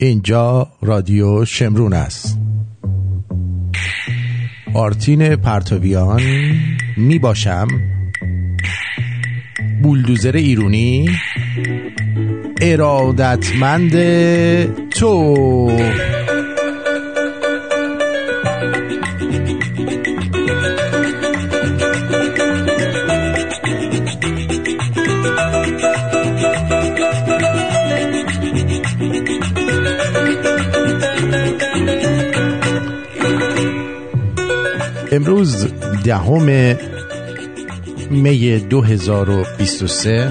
اینجا رادیو شمرون است. آرتین پرتویان می باشم. بولدوزر ایرونی. ارادتمند تو. دهم می 2023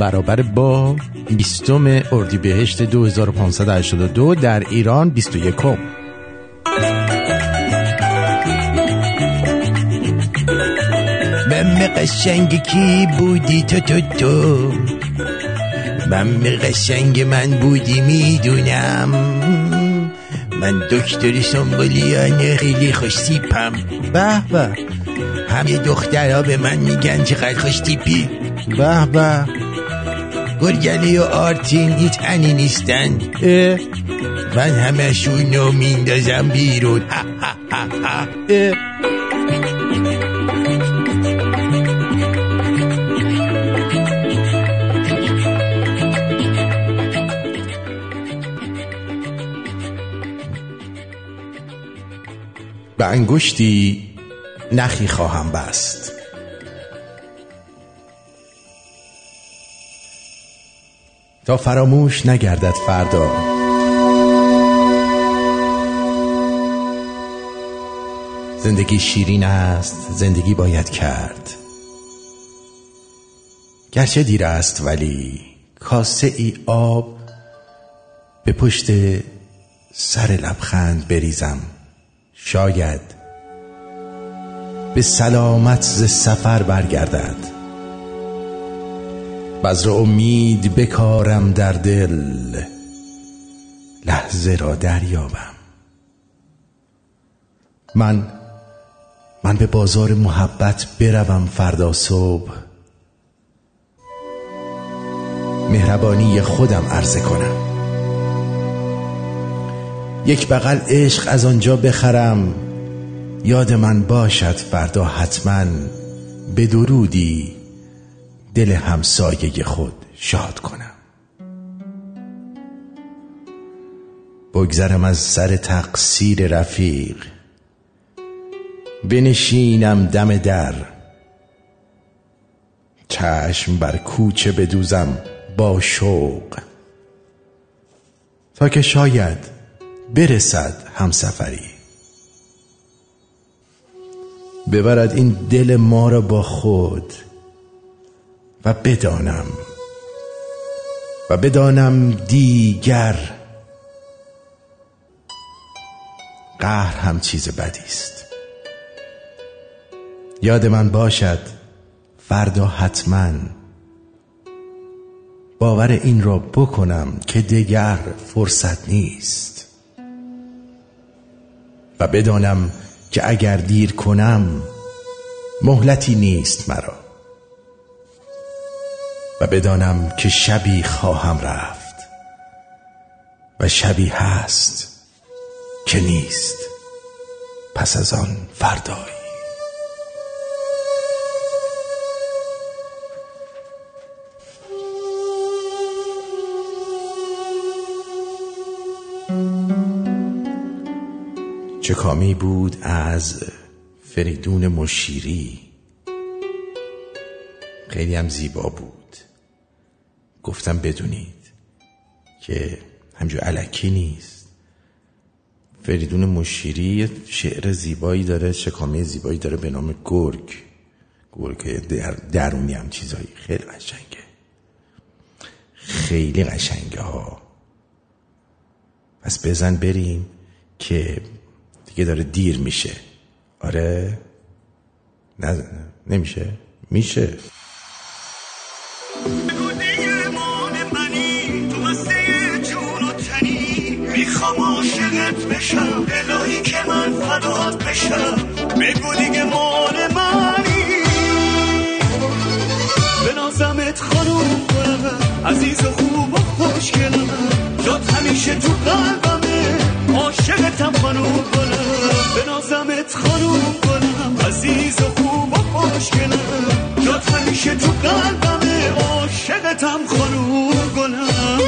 برابر با بیستم اردیبهشت 2582 در ایران 21 من قشنگ کی بودی تو تو تو؟ من قشنگ من بودی می‌دونم. من دکتر سنبولیان خیلی خوش تیپم. به به. همه دخترها به من میگن چقدر خوش تیپی. به به. گرگلی و آرتین هیچ انی نیستن. اه. من همشون رو میندازم بیرون. اه. به انگشتی نخی خواهم بست. تا فراموش نگردد فردا. زندگی شیرین است زندگی باید کرد. گرچه دیر است ولی کاسه ای آب به پشت سر لبخند بریزم. شاید به سلامت ز سفر برگردد. بذر امید بکارم در دل لحظه را دریابم. من من به بازار محبت بروم فردا صبح. مهربانی خودم عرضه کنم. یک بغل عشق از آنجا بخرم. یاد من باشد فردا حتما به درودی دل همسایه خود شاد کنم. بگذرم از سر تقصیر رفیق. بنشینم دم در. چشم بر کوچه بدوزم با شوق. تا که شاید برسد همسفری. ببرد این دل ما را با خود و بدانم و بدانم دیگر قهر هم چیز بدی است. یاد من باشد فردا حتما باور این را بکنم که دیگر فرصت نیست. و بدانم که اگر دیر کنم مهلتی نیست مرا. و بدانم که شبی خواهم رفت و شبی هست که نیست پس از آن فردایی. چه کامی بود از فریدون مشیری. خیلی هم زیبا بود. گفتم بدونید که همجور علکی نیست. فریدون مشیری شعر زیبایی داره شکامی زیبایی داره به نام گرگ. گرگ در درونی هم چیزایی خیلی قشنگه. خیلی قشنگه ها. پس بزن بریم که دیگه داره دیر میشه. آره؟ نه نمیشه. میشه. می‌خوام عاشقت بشم الهی که من فدات بشم. بگو دیگه مال منی. به بنازمت خانوم گلم عزیز و خوب و خوشگلم. جات همیشه تو قلبمه عاشقتم خانوم گلم بنازمت خانوم گلم عزیز و خوب و خوشگلم. جات همیشه تو قلبمه عاشقتم خانوم گلم.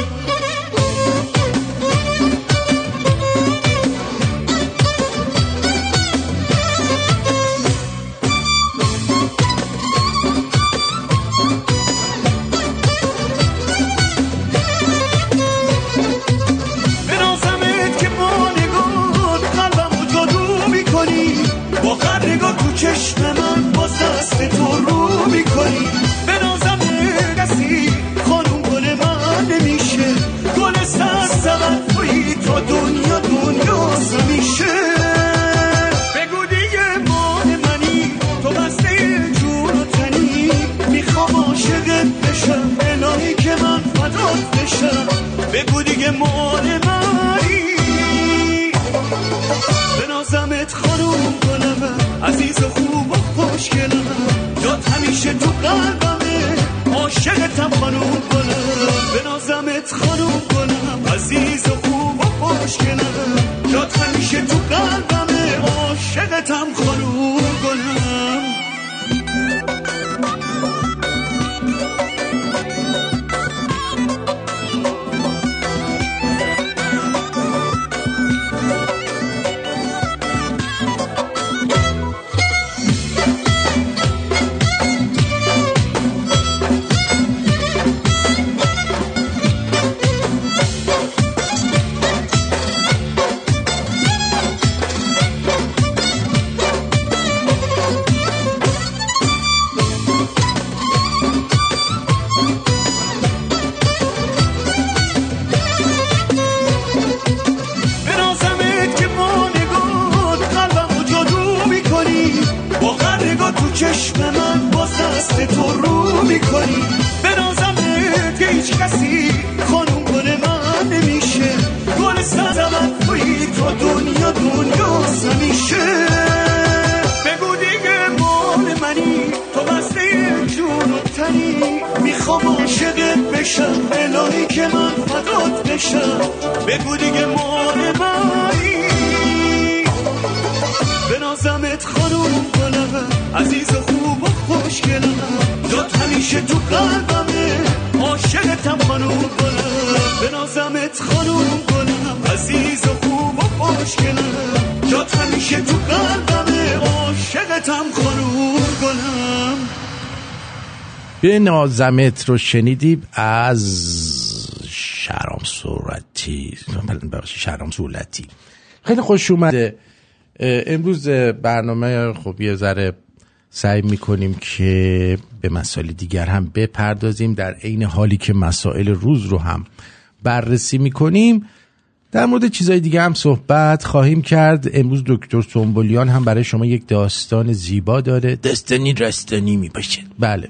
بشم بگو دیگه مال منی. بنازمت خانوم گلم عزیز و خوب و خوشگلم جات همیشه تو قلبمه. عاشقتم خانوم گلم بنازمت خانوم گلم عزیز و خوب و خوشگلم جات همیشه تو قلبمه. عاشقتم خانوم بشم الهی که من فدات بشم. بگو دیگه مال منی بنازمت خانوم گلم عزیز و خوب و خوشگلم. جات همیشه تو قلبمه عاشقتم خانوم گلم بنازمت خانوم گلم عزیز و خوب و خوشگلم. جات همیشه تو قلبمه عاشقتم خانوم گلم به نازمت رو شنیدیم از شهرام صورتی شهرام صورتی خیلی خوش اومده. امروز برنامه خب یه ذره سعی می‌کنیم که به مسائل دیگر هم بپردازیم. در عین حالی که مسائل روز رو هم بررسی می‌کنیم. در مورد چیزهای دیگه هم صحبت خواهیم کرد. امروز دکتر سنبولیان هم برای شما یک داستان زیبا داره. داستانی رستانی می‌باشه بله.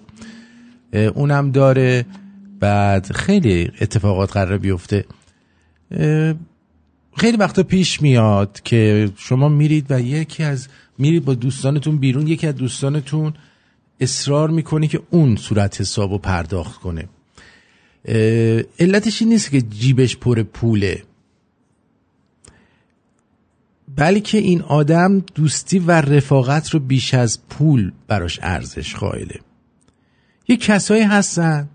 اونم داره. بعد خیلی اتفاقات قرار بیفته. خیلی وقتا پیش میاد که شما میرید و یکی از میرید با دوستانتون بیرون. یکی از دوستانتون اصرار می‌کنه که اون صورت حساب رو پرداخت کنه. علتش این نیست که جیبش پر پوله. بلکه این آدم دوستی و رفاقت رو بیش از پول براش ارزش قائله. یه کسایی هستن.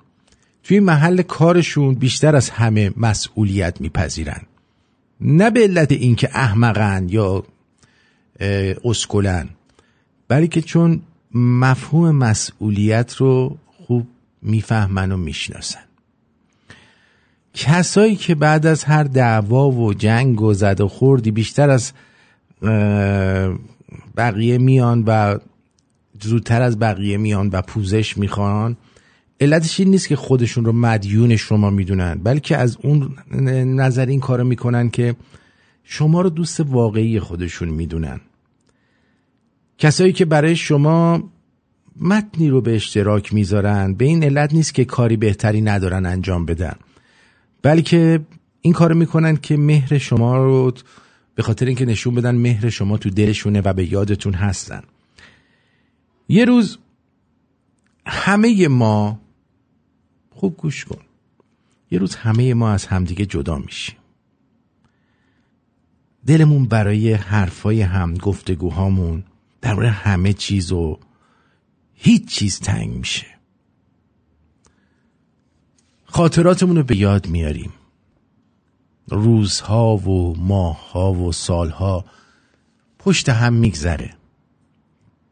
توی محل کارشون بیشتر از همه مسئولیت میپذیرن. نه به علت اینکه احمقن یا اسکلن بلکه چون مفهوم مسئولیت رو خوب می‌فهمن و می‌شناسن. کسایی که بعد از هر دعوا و جنگ و زد و خوردی بیشتر از بقیه میان و زودتر از بقیه میان و پوزش می‌خوان. علتش این نیست که خودشون رو مدیون شما می‌دونن بلکه از اون نظر این کارو می‌کنن که شما رو دوست واقعی خودشون می‌دونن. کسایی که برای شما متنی رو به اشتراک می‌ذارن به این علت نیست که کاری بهتری ندارن انجام بدن. بلکه این کارو می‌کنن که مهر شما رو به خاطر اینکه نشون بدن مهر شما تو دلشونه و به یادتون هستن. یه روز همه ما خوب گوش کن. یه روز همه ما از همدیگه جدا میشیم. دلمون برای حرفای هم گفتگوهامون در همه چیز و هیچ چیز تنگ میشه. خاطراتمون رو به یاد میاریم. روزها و ماهها و سالها پشت هم میگذره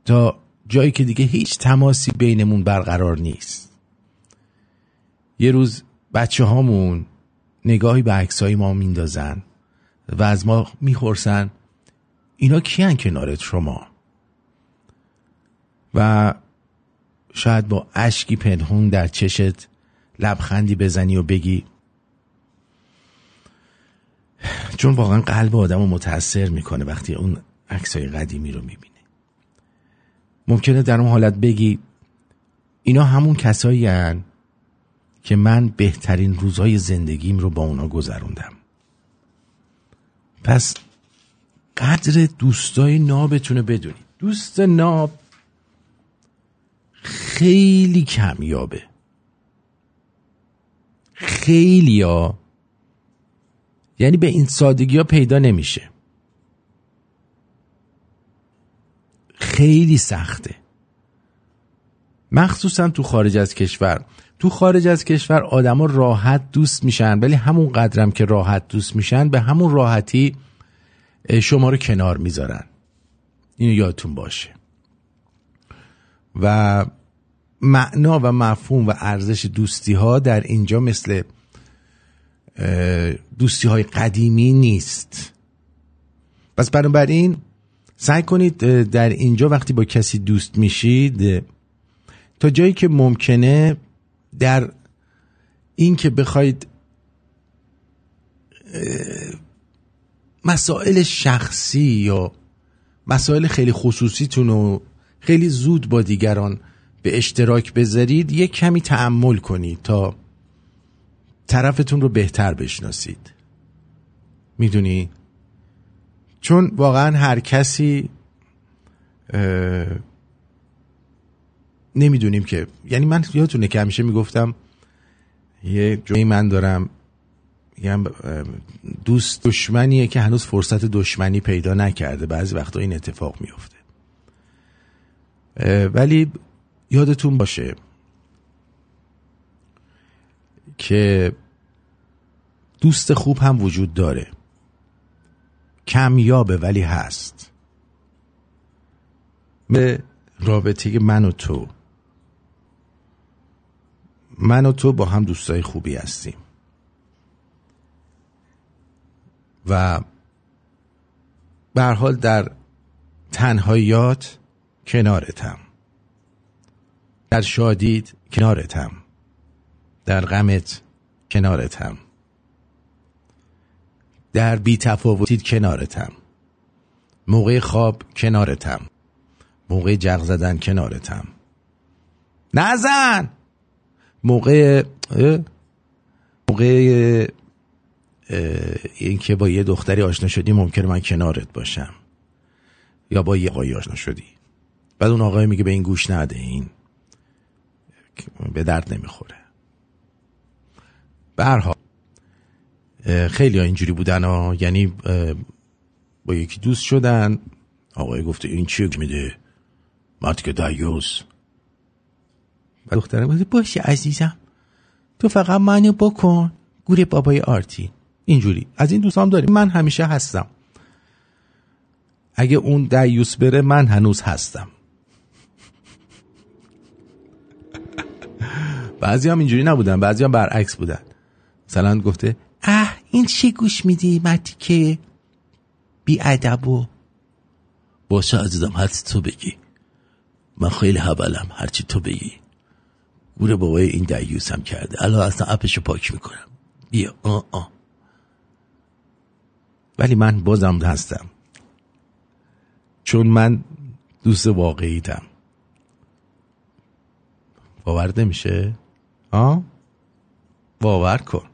تا جایی که دیگه هیچ تماسی بینمون برقرار نیست. یه روز بچه هامون نگاهی به عکسای ما میندازن و از ما میخورسن اینا کیان کنارت شما؟ و شاید با اشکی پنهون در چشت لبخندی بزنی و بگی چون واقعا قلب آدم رو متاثر می‌کنه وقتی اون عکسای قدیمی رو می‌بینه. ممکنه در اون حالت بگی اینا همون کسایی هن که من بهترین روزهای زندگیم رو با اونا گذروندم. پس قدر دوستای نابتونه بدونید دوست ناب خیلی کمیابه. خیلی ها یعنی به این سادگی ها پیدا نمیشه. خیلی سخته. مخصوصا تو خارج از کشور. تو خارج از کشور آدما راحت دوست میشن ولی همون قدرم که راحت دوست میشن به همون راحتی شما رو کنار می‌ذارن. اینو یادتون باشه. و معنا و مفهوم و ارزش دوستی ها در اینجا مثل دوستی های قدیمی نیست. پس بنابراین سعی کنید در اینجا وقتی با کسی دوست میشید تا جایی که ممکنه در این که بخواید مسائل شخصی یا مسائل خیلی خصوصیتون رو خیلی زود با دیگران به اشتراک بذارید یک کمی تعمل کنید تا طرفتون رو بهتر بشناسید. می‌دونی؟ چون واقعا هر کسی نمی‌دونیم که یعنی من یادتونه که همیشه می‌گفتم یه جایی من دارم یعنی دوست دشمنیه که هنوز فرصت دشمنی پیدا نکرده. بعضی وقتا این اتفاق میفته ولی یادتون باشه که دوست خوب هم وجود داره. کمیابه ولی هست. به رابطه من و تو. من و تو با هم دوستای خوبی هستیم. و به حال در تنهاییات کنارتم. در شادید کنارتم. در غمت کنارتم. در بی تفاوتید کنارتم. موقع خواب کنارتم. موقع جغ زدن کنارتم. نزن! موقع موقع اینکه با یه دختری آشنا شدی ممکنه من کنارت باشم. یا با یه آقایی آشنا شدی. بعد اون آقای میگه به این گوش نده این به درد نمی‌خوره. برها خیلی ها اینجوری بودن ها. یعنی با یکی دوست شدن. آقای گفته این چی میده؟ مرد که دایوز و دختره گفته باشه عزیزم. تو فقط منو بکن. گوره بابای آرتی. اینجوری. از این دوستام داریم. من همیشه هستم. اگه اون دیوس بره من هنوز هستم. بعضی هم اینجوری نبودن. بعضی هم برعکس بودن. مثلا گفته اه این چی گوش میدی؟ مردی که بی ادب و باشه عزیزم هرچی تو بگی. من خیلی حبلم هرچی تو بگی. گوره بابای این دیوس هم کرده. الان اصلا اپشو پاک می‌کنم. بیا. آه آه. ولی من بازم هستم. چون من دوست واقعیتم. باور نمیشه؟ آه؟ باور کن.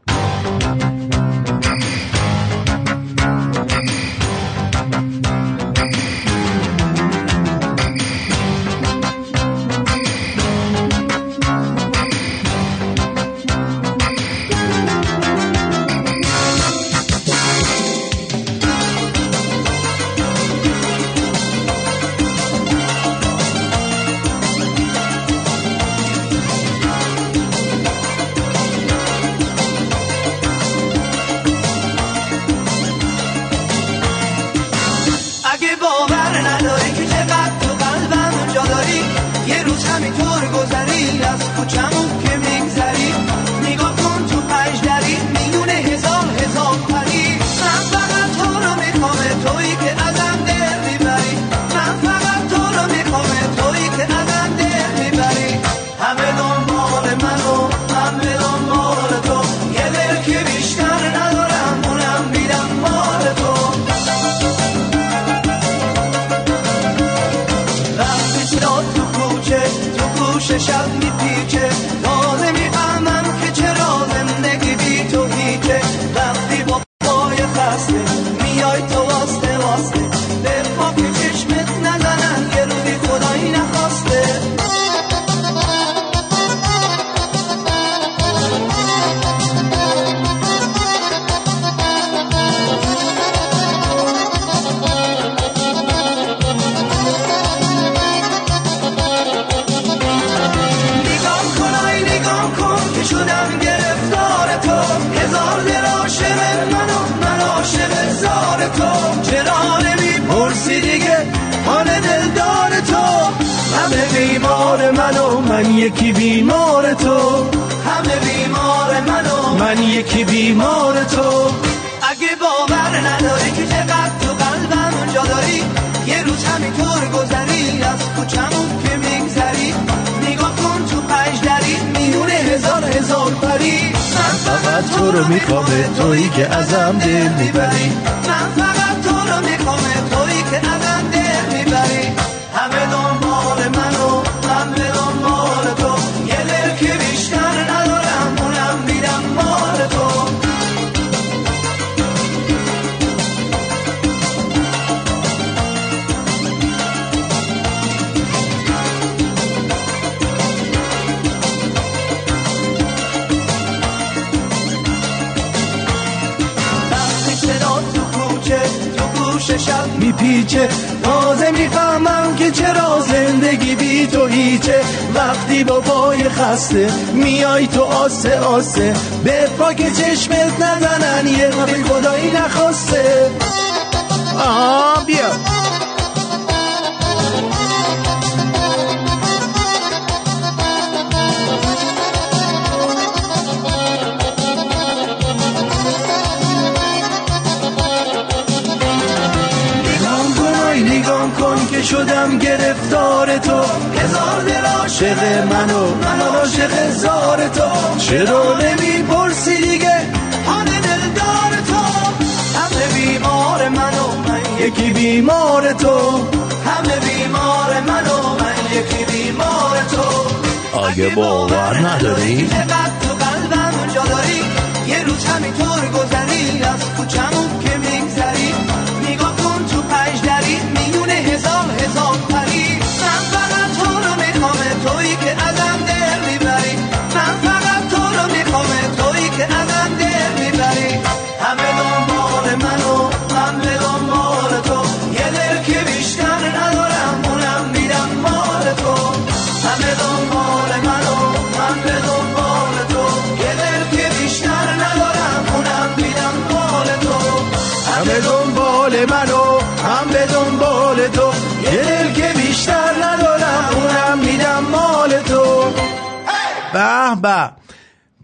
به.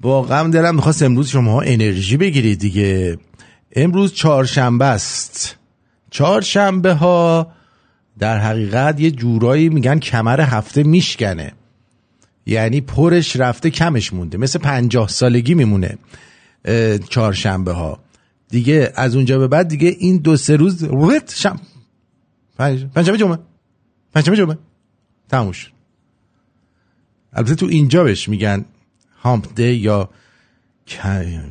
واقعا دلم می‌خواست امروز شما انرژی بگیرید دیگه. امروز چهارشنبه است. چهارشنبه ها در حقیقت یه جورایی میگن کمر هفته میشکنه. یعنی پرش رفته کمش مونده. مثل پنجاه سالگی میمونه چهارشنبه ها دیگه از اونجا به بعد دیگه این دو سه روز رت شم پنجشنبه جمعه. پنجشنبه جمعه. تموش البته تو اینجا بهش میگن هامپ دی یا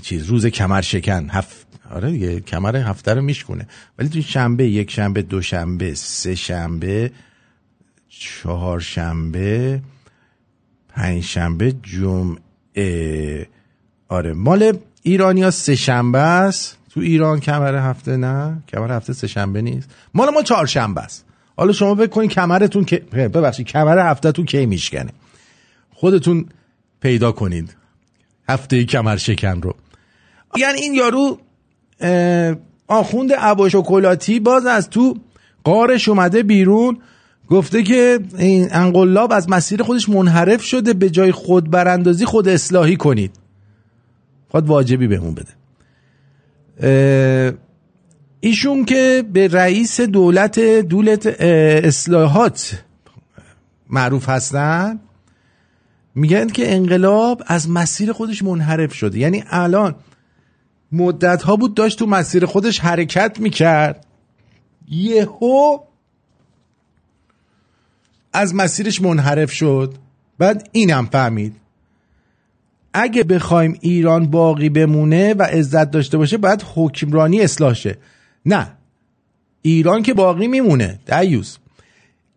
چیز روز کمر شکن هفت آره دیگه کمر هفته رو میشکونه. ولی توی شنبه یک شنبه دو شنبه سه شنبه چهار شنبه پنج شنبه جمعه. آره مال ایرانیا سه شنبه است. تو ایران کمر هفته نه. کمر هفته سه شنبه نیست. مال ما چهار شنبه است. حالا شما بکنید کمرتون که ببخشید کمر هفته تو کی میشکنه؟ خودتون پیدا کنید. هفته کمر شکن رو. یعنی این یارو آخوند عباشوکلاتی باز از تو قارش اومده بیرون. گفته که این انقلاب از مسیر خودش منحرف شده به جای خود براندازی خود اصلاحی کنید. خود واجبی بهمون بده. ایشون که به رئیس دولت دولت اصلاحات معروف هستن میگن که انقلاب از مسیر خودش منحرف شده. یعنی الان مدت ها بود داشت تو مسیر خودش حرکت می‌کرد. یهو از مسیرش منحرف شد. بعد اینم فهمید. اگه بخوایم ایران باقی بمونه و عزت داشته باشه باید حکمرانی اصلاح شه. نه. ایران که باقی میمونه. دیوز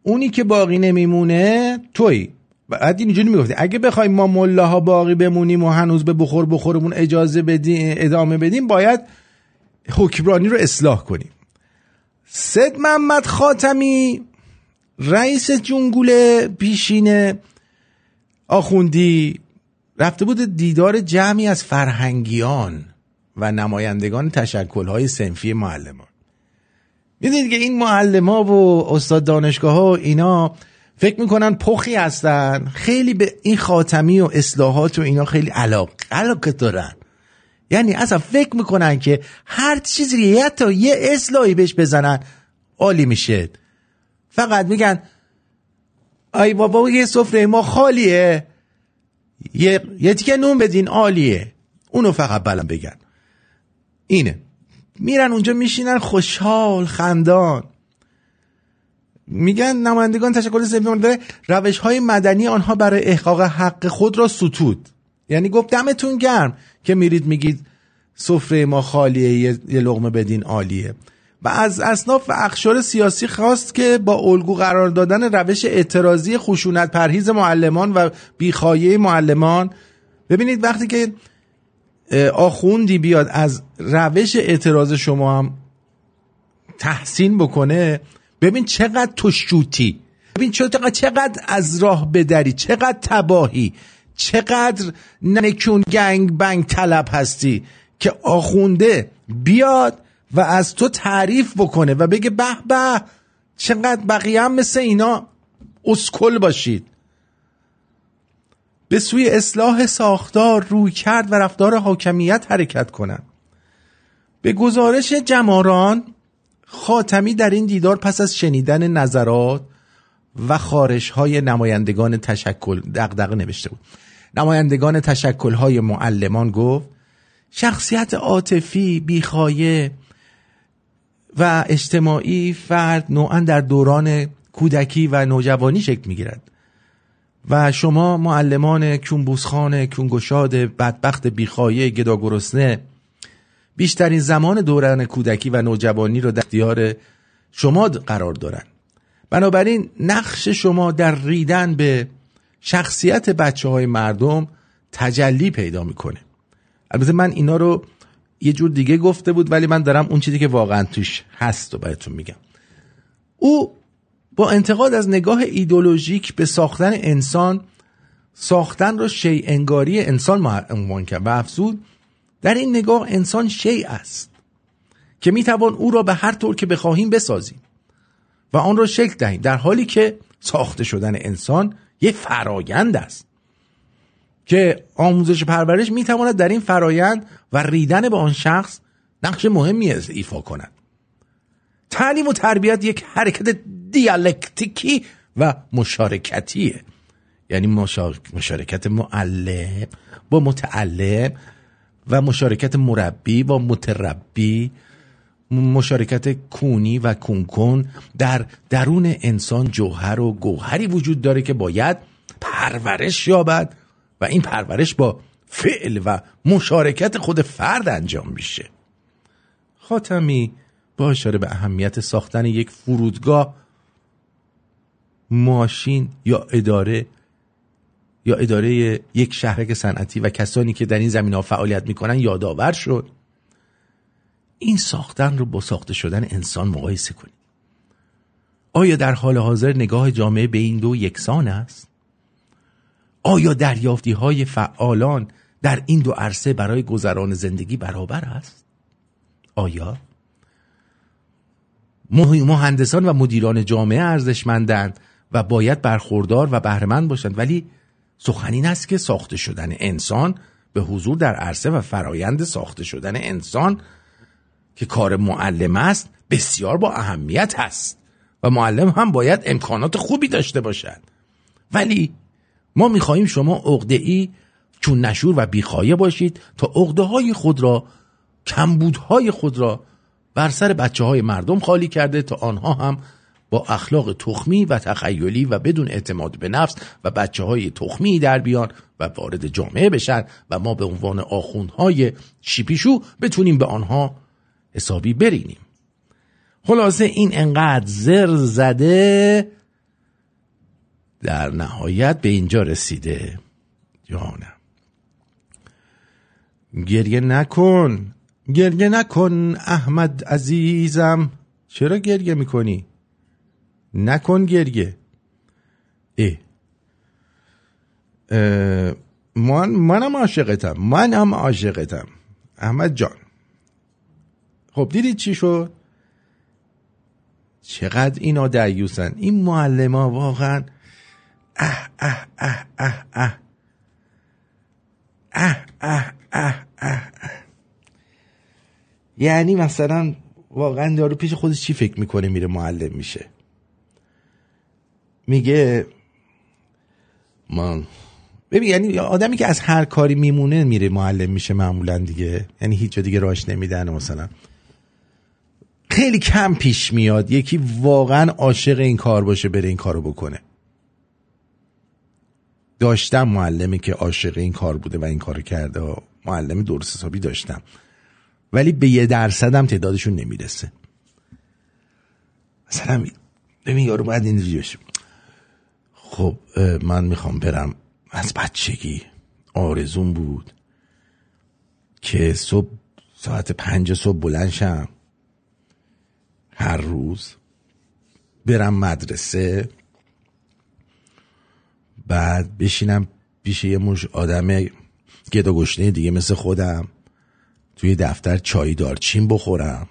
اونی که باقی نمیمونه توی بعد اینجوری می‌گفتی اگه بخوایم ما ملاها باقی بمونیم و هنوز به بخور بخورمون اجازه بدیم ادامه بدیم باید حکمرانی رو اصلاح کنیم. سید محمد خاتمی رئیس جنگول پیشین آخوندی رفته بود دیدار جمعی از فرهنگیان و نمایندگان تشکلهای سنفی معلمان. می‌دونید که این معلم و استاد دانشگاه ها اینا فکر می‌کنن پخی هستن. خیلی به این خاتمی و اصلاحات و اینا خیلی علاق علاقه دارن. یعنی اصلا فکر می‌کنن که هر چیزی یه تا یه اصلاحی بهش بزنن عالی میشه. فقط میگن ای بابا یه سفره ما خالیه. یه, یه تیکه نون بدین عالیه. اونو فقط بلن بگن. اینه. میرن اونجا میشینن خوشحال خندان. میگن نمایندگان تشکل سوم روش های مدنی آنها برای احقاق حق خود را ستود. یعنی گفت دمتون گرم که میرید میگید سفره ما خالیه یه, یه لغمه بدین عالیه. و از اصناف و اخشار سیاسی خواست که با الگو قرار دادن روش اعتراضی خشونت پرهیز معلمان و بیخایه معلمان ببینید وقتی که آخوندی بیاد از روش اعتراض شما هم تحسین بکنه ببین چقدر تو شوتی. ببین چقدر, چقدر از راه بدری چقدر تباهی چقدر نکون گنگ بنگ طلب هستی که آخونده بیاد و از تو تعریف بکنه و بگه به به چقدر بقیه هم مثل اینا اسکل باشید. به سوی اصلاح ساختار روی کرد و رفتار حاکمیت حرکت کنند به گزارش جماران خاتمی در این دیدار پس از شنیدن نظرات و خارش های نمایندگان تشکل دقدقه نوشته بود. نمایندگان تشکل های معلمان گفت شخصیت عاطفی بیخایه و اجتماعی فرد نوعا در دوران کودکی و نوجوانی شکل می‌گیرد. و شما معلمان کونبوسخان کونگشاد بدبخت بیخایه گداگرسنه بیشترین زمان دوران کودکی و نوجوانی رو در اختیار شما قرار دارن. بنابراین نقش شما در ریدن به شخصیت بچه های مردم تجلی پیدا می‌کنه. البته من اینا رو یه جور دیگه گفته بود ولی من دارم اون چیزی که واقعا توش هست و بهتون میگم. او با انتقاد از نگاه ایدولوژیک به ساختن انسان ساختن را شی انگاری انسان عنوان کرد و افزود در این نگاه انسان شی است که می‌توان او را به هر طور که بخواهیم بسازیم و آن را شکل دهیم در حالی که ساخته شدن انسان یه فرایند است که آموزش پرورش می‌تواند در این فرایند و ریدن به آن شخص نقش مهمی ایفا کند. تعلیم و تربیت یک حرکت دیالکتیکی و مشارکتیه. یعنی مشارکت معلم با متعلم و مشارکت مربی با متربی مشارکت کونی و کونکن در درون انسان جوهر و گوهری وجود داره که باید پرورش یابد و این پرورش با فعل و مشارکت خود فرد انجام میشه. خاتمی با اشاره به اهمیت ساختن یک فرودگاه ماشین یا اداره یا اداره یک شهرک صنعتی و کسانی که در این زمین ها فعالیت می‌کنن یادآور شد این ساختن رو با ساخته شدن انسان مقایسه کنید آیا در حال حاضر نگاه جامعه به این دو یکسان است؟ آیا دریافتی های فعالان در این دو عرصه برای گذران زندگی برابر است؟ آیا؟ مه- مهندسان و مدیران جامعه ارزشمندند و باید برخوردار و بهرهمند باشند ولی سخن این است که ساخته شدن انسان به حضور در عرصه و فرایند ساخته شدن انسان که کار معلم است بسیار با اهمیت هست و معلم هم باید امکانات خوبی داشته باشد. ولی ما می‌خواهیم شما عقده ای چون نشور و بیخایه باشید تا عقده های خود را کمبودهای خود را بر سر بچه های مردم خالی کرده تا آنها هم با اخلاق تخمی و تخیلی و بدون اعتماد به نفس و بچه های تخمی در بیان و وارد جامعه بشن و ما به عنوان آخوندهای شیپیشو بتونیم به آنها حسابی برینیم. خلاصه این انقدر زر زده در نهایت به اینجا رسیده. جانم گریه نکن. گریه نکن احمد عزیزم. چرا گریه می‌کنی؟ نکن گریه. اه، من منم عاشقتم. منم عاشقتم. احمد جان. خب دیدید چی شد؟ چقدر اینا دیوسن این معلم ها واقعا اه اه اه اه. اه اه اه اه اه. یعنی مثلا واقعا دارو پیش خودش چی فکر می‌کنه میره معلم میشه؟ میگه من ببین یعنی آدمی که از هر کاری میمونه میره معلم میشه معمولا دیگه. یعنی هیچ دیگه راش نمیدن مثلا. خیلی کم پیش میاد یکی واقعا عاشق این کار باشه بره این کارو بکنه. داشتم معلمی که عاشق این کار بوده و این کارو کرده و معلم درست حسابی داشتم. ولی به یه درصدم تعدادشون نمی‌رسه. مثلا ببین یارو باید اینجوری بشه خب من می‌خوام برم. از بچگی آرزون بود که صبح ساعت پنج صبح بلند شم. هر روز برم مدرسه بعد بشینم پیش یه مش آدم گدا گشنه دیگه مثل خودم توی دفتر چای دارچین بخورم.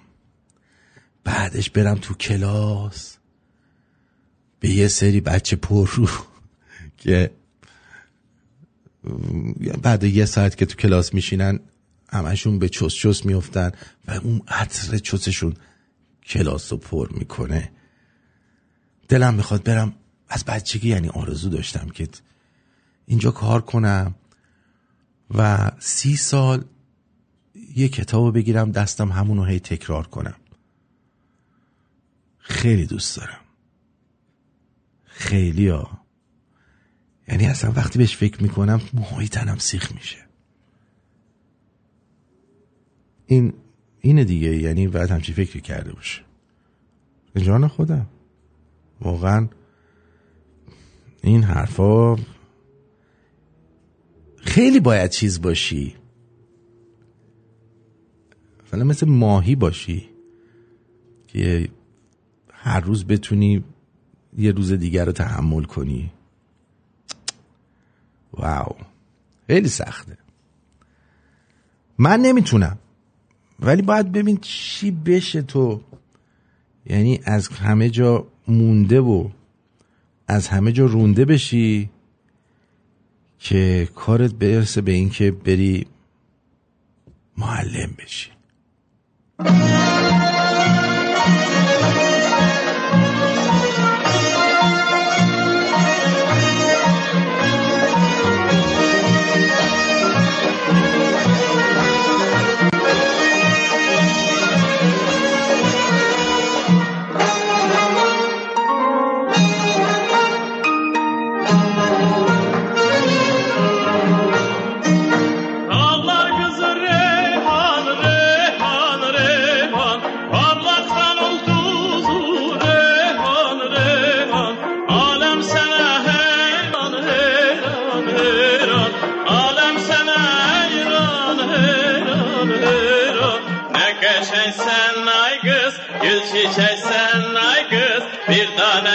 بعدش برم تو کلاس. به یه سری بچه پر رو که بعد یه ساعت که تو کلاس میشینن همشون به چس چس میفتن و اون عطر چسشون کلاس رو پر می‌کنه. دلم می‌خواد برم از بچگی یعنی آرزو داشتم که اینجا کار کنم و سی سال یه کتاب بگیرم دستم همونو هی تکرار کنم. خیلی دوست دارم. خیلی ها یعنی اصلا وقتی بهش فکر می‌کنم موهای تنم سیخ میشه. این اینه دیگه یعنی باید همچی فکری کرده باشه. جان خودم. واقعا این حرفا خیلی باید چیز باشی. مثلا مثل ماهی باشی که هر روز بتونی یه روز دیگر رو تحمل کنی. واو. خیلی سخته. من نمی‌تونم. ولی باید ببین چی بشه تو. یعنی از همه جا مونده و از همه جا رونده بشی که کارت برسه به این که بری معلم بشی.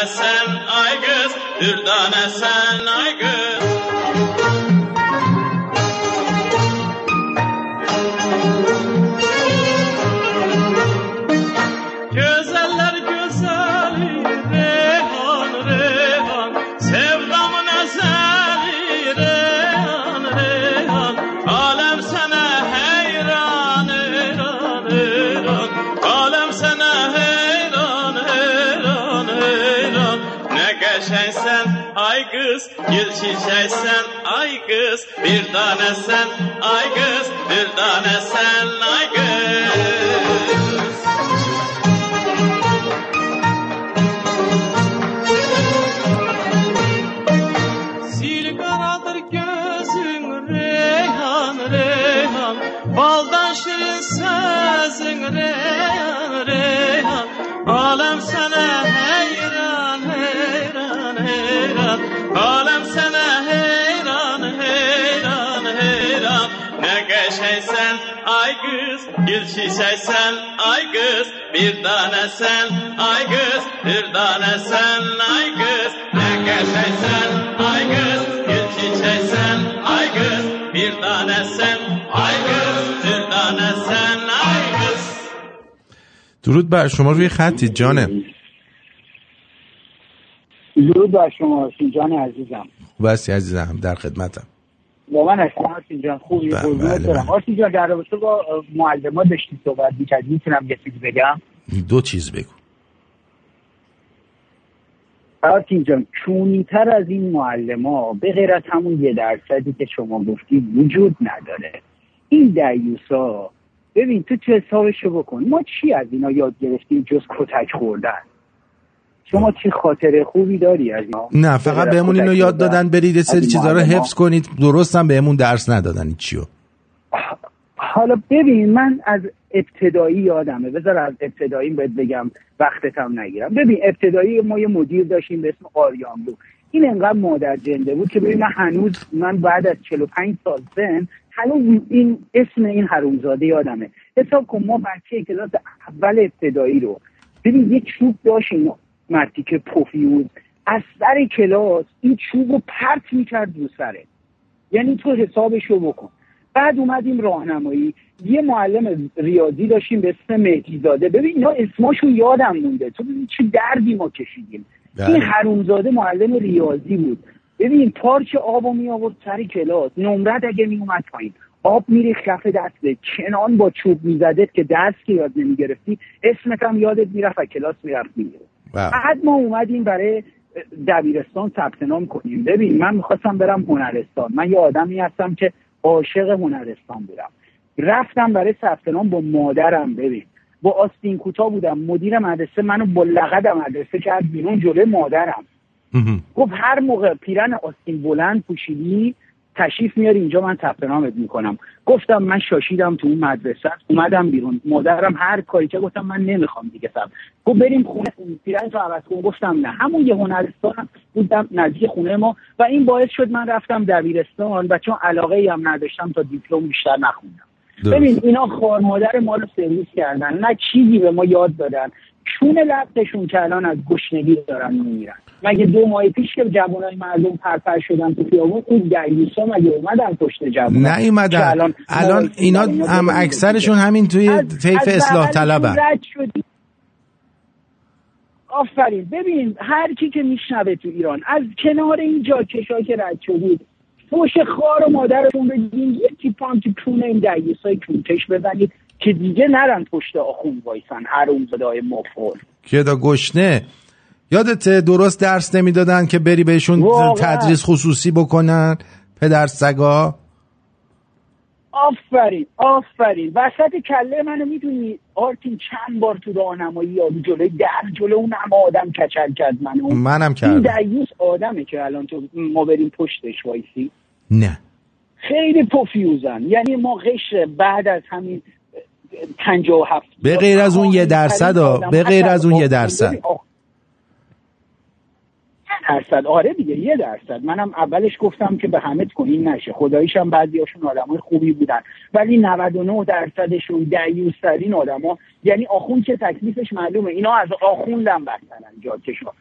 sen ay göz, dürdane sen ay. Çiçeksen ay kız Bir tane sen ay kız Bir tane sen ay Çiçeksen ay kız Bir tane sen ay kız Bir tane sen ay kız Ne geçeysen ay kız Gül çiçeksen ay kız Bir tane sen ay kız Bir tane sen ay kız درود بر شما روی خطی جانه درود بر شما جان عزیزم بسی عزیزم در خدمتم با من هستم آرتین جان خوبی بله، قربونت بله، برم. بله. آرتین جان در رابطه با معلم ها داشتی صحبت می‌کردی می‌تونم یه چیزی بگم؟ دو چیز بگو. آرتین جان چونیتر از این معلم ها به غیر از همون یه درصدی که شما گفتی وجود نداره. این دیوسا ببین تو تو حسابشو بکن. ما چی از اینا یاد گرفتیم جز کتک خوردن؟ شما چی خاطره خوبی داری از اینا نه فقط بهمون اینو یاد؟ دادن برید یه سری چیزا رو؟ حفظ کنید. درست هم بهمون درس ندادن چیو؟ حالا ببین من از ابتدایی یادمه. بذار از ابتدایی بهت بگم وقتت هم نگیرم. ببین ابتدایی ما یه مدیر داشتیم به اسم آریاملو این انقدر مادر جنده بود که ببین من هنوز من بعد از 45 سال سن هنوز این اسم این حرومزاده یادمه. حساب کن ما بچه کلاس اول ابتدایی رو ببین یه چوب داشتیم. مرتیک پوفیوز از سر کلاس این چوب رو پرت می‌کرد رو سره یعنی تو حسابشو بکن. بعد اومدیم راهنمایی. یه معلم ریاضی داشتیم به اسم مهدی زاده ببین اینا اسماشون یادم مونده. تو ببین چه دردی ما کشیدیم. بله. این حرومزاده معلم ریاضی بود. ببین پارچ آبو می آورد سر کلاس. نمرت اگه می اومد پایین. آب میریخت کف دسته کنان با چوب میزدت که درس که یاد نمی‌گرفتی اسمت هم یادت می‌رفت و کلاس می‌رفت می‌گرفت. بعد ما اومدیم برای دبیرستان ثبت نام کنیم. ببین من می‌خواستم برم هنرستان. من یه آدمی هستم که عاشق هنرستان بودم. رفتم برای ثبت نام با مادرم ببین. با آستین کوتاه بودم. مدیر مدرسه منو با لقد مدرسه کرد بیرون جلوی مادرم. گفت هر موقع پیرن آستین بلند پوشیدی تشریف میاری اینجا من ثبت نامت می‌کنم. گفتم من شاشیدم تو اون مدرسه اومدم بیرون. مادرم هر کاری که گفتم من نمی‌خوام دیگه ثبت گفت بریم خونه پیرن تو عوض کن. گفتم نه همون یه هنرستان بودم نزدیک خونه ما. و این باعث شد من رفتم دبیرستان و چون علاقه ای هم نداشتم تا دیپلم بیشتر نخوندم. ببین اینا خوار مادر ما رو سرویس کردن. نه چیزی به ما یاد دادن. چون لبتشون که الان از گشنگی دارن میمیرن. مگه دو ماه پیش که جوانای مردم پرپر شدن تو خیابون اون دیوسا مگه اومدن پشت جوان؟ نیومدن. الان اینا هم اکثرشون همین توی طیف اصلاح طلبن. آفرین. ببین هر کی که میشنوه تو ایران از کنار این جاکشا که رد شدید فوش خار و مادرتون بدین یه تیپان تو کونه این دیوسای کونتش بزنید. که دیگه نرن پشت آخون وایسن حرومزاده های مفول که دا گشنه؟ یادت درست درس نمی‌دادن که بری بهشون. تدریس خصوصی بکنن؟ پدر سگا؟ آفرین آفرین. وسط کله منو می‌دونی؟ آرتین چند بار تو راهنمایی یا جلوی در جلو اون همه آدم کچل کرد منو. منم این کردم دیوس آدمه که الان تو ما بریم پشتش وایسی. نه. خیلی پفیوزن یعنی ما قشر بعد از همین پنجاه و هفت به غیر از اون یه درصد. به غیر از اون یه درصد. درصد. آره دیگه یه درصد. منم اولش گفتم که به همه کنین نشه. خداییش هم بعضی هاشون آدمای خوبی بودن. ولی 99 درصدشون دیوسترین آدما. یعنی آخون که تکلیفش معلومه. اینا از آخوندم بدترن جاکشا.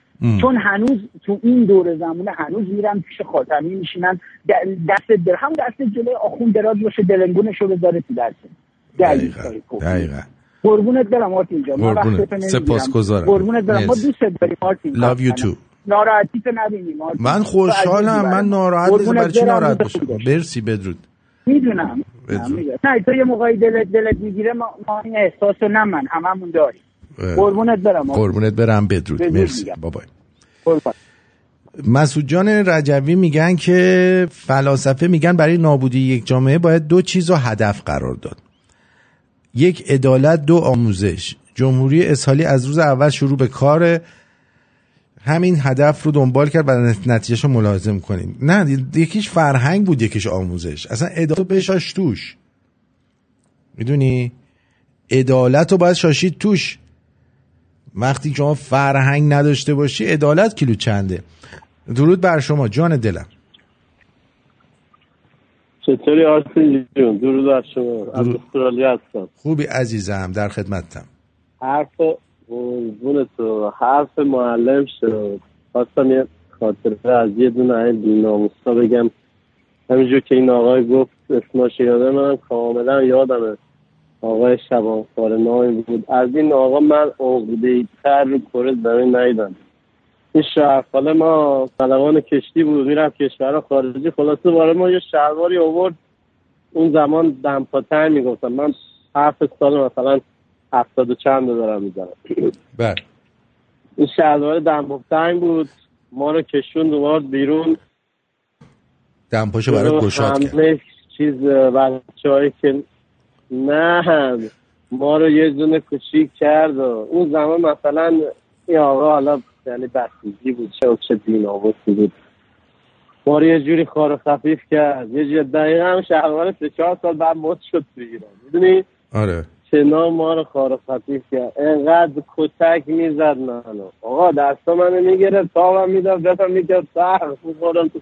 چون هنوز تو این دور زمونه هنوز میرن پیش خاتمی میشینن. دست در هم دست جلوی آخون دراز باشه دلنگونش رو بذاره تو دست. دقیقا قربونت برم آرتین جان قربونت. سپاسگزارم. قربونت برم ما. دوست داریم آرتین Love you too. ناراحتیت نبینیم آرتین. من تو خوشحالم من. ناراحت نیستم برای چی ناراحت باشم. مرسی بدرود می‌دونم. نه تو یه موقعی دلت دلت می‌گیره ما, ما این احساس رو نه من هممون داریم. قربونت برم. قربونت برم بدرود مرسی قربان. مسعود جان رجوی میگن که فلاسفه میگن برای نابودی یک جامعه باید دو چیز رو هدف قرار داد یک عدالت دو آموزش. جمهوری اسحالی از روز اول شروع به کار همین هدف رو دنبال کرد و نتیجهش رو ملازم کنیم. نه یکیش فرهنگ بود یکیش آموزش. اصلا عدالت رو بشاش توش. می‌دونی؟ عدالت رو باید شاشید توش. وقتی شما فرهنگ نداشته باشی عدالت کیلو چنده؟ درود بر شما جان دلم. چطوری آرسین جون؟ درود بر شما. از استرالیا هستم. خوبی عزیزم در خدمتم حرف قربون تو. حرف معلم شد خواستم یه خاطره از یه دونه این بیناموسا بگم. همینجور که این آقای گفت اسماش یادم من کاملا یادمه. آقای شبان نامی بود. از این آقا من عقده تر رو کره زمین نیدم این شهرفاله ما طلبان کشتی بود می‌رفت کشور خارجی. خلاصه باره ما یه شلواری آورد. اون زمان دمپاتر می‌گفتم. من حرف سال مثلا هفتاد و چند دارم می‌زنم. بله. این شلوار دمپاتنگ بود. ما رو کشون دوبار بیرون. دمپاشو برای گشاد کرد. چیز بچه هایی که نه ما رو یه دونه کوچیک کرد و اون زمان مثلا این آقا حالا یعنی بسیجی بود چه چه دیناموسی بود. ما رو یه جوری خار و خفیف کرد. یه جوری دقیقا هم شهروان سه چهار سال بعد مد شد تو ایران. می‌دونی؟ آره. چنا ما رو خار و خفیف کرد. انقدر کتک می‌زد منو. آقا دستا منو می‌گرفت تاوم می‌داد دستم می‌کرد سر خوردم تو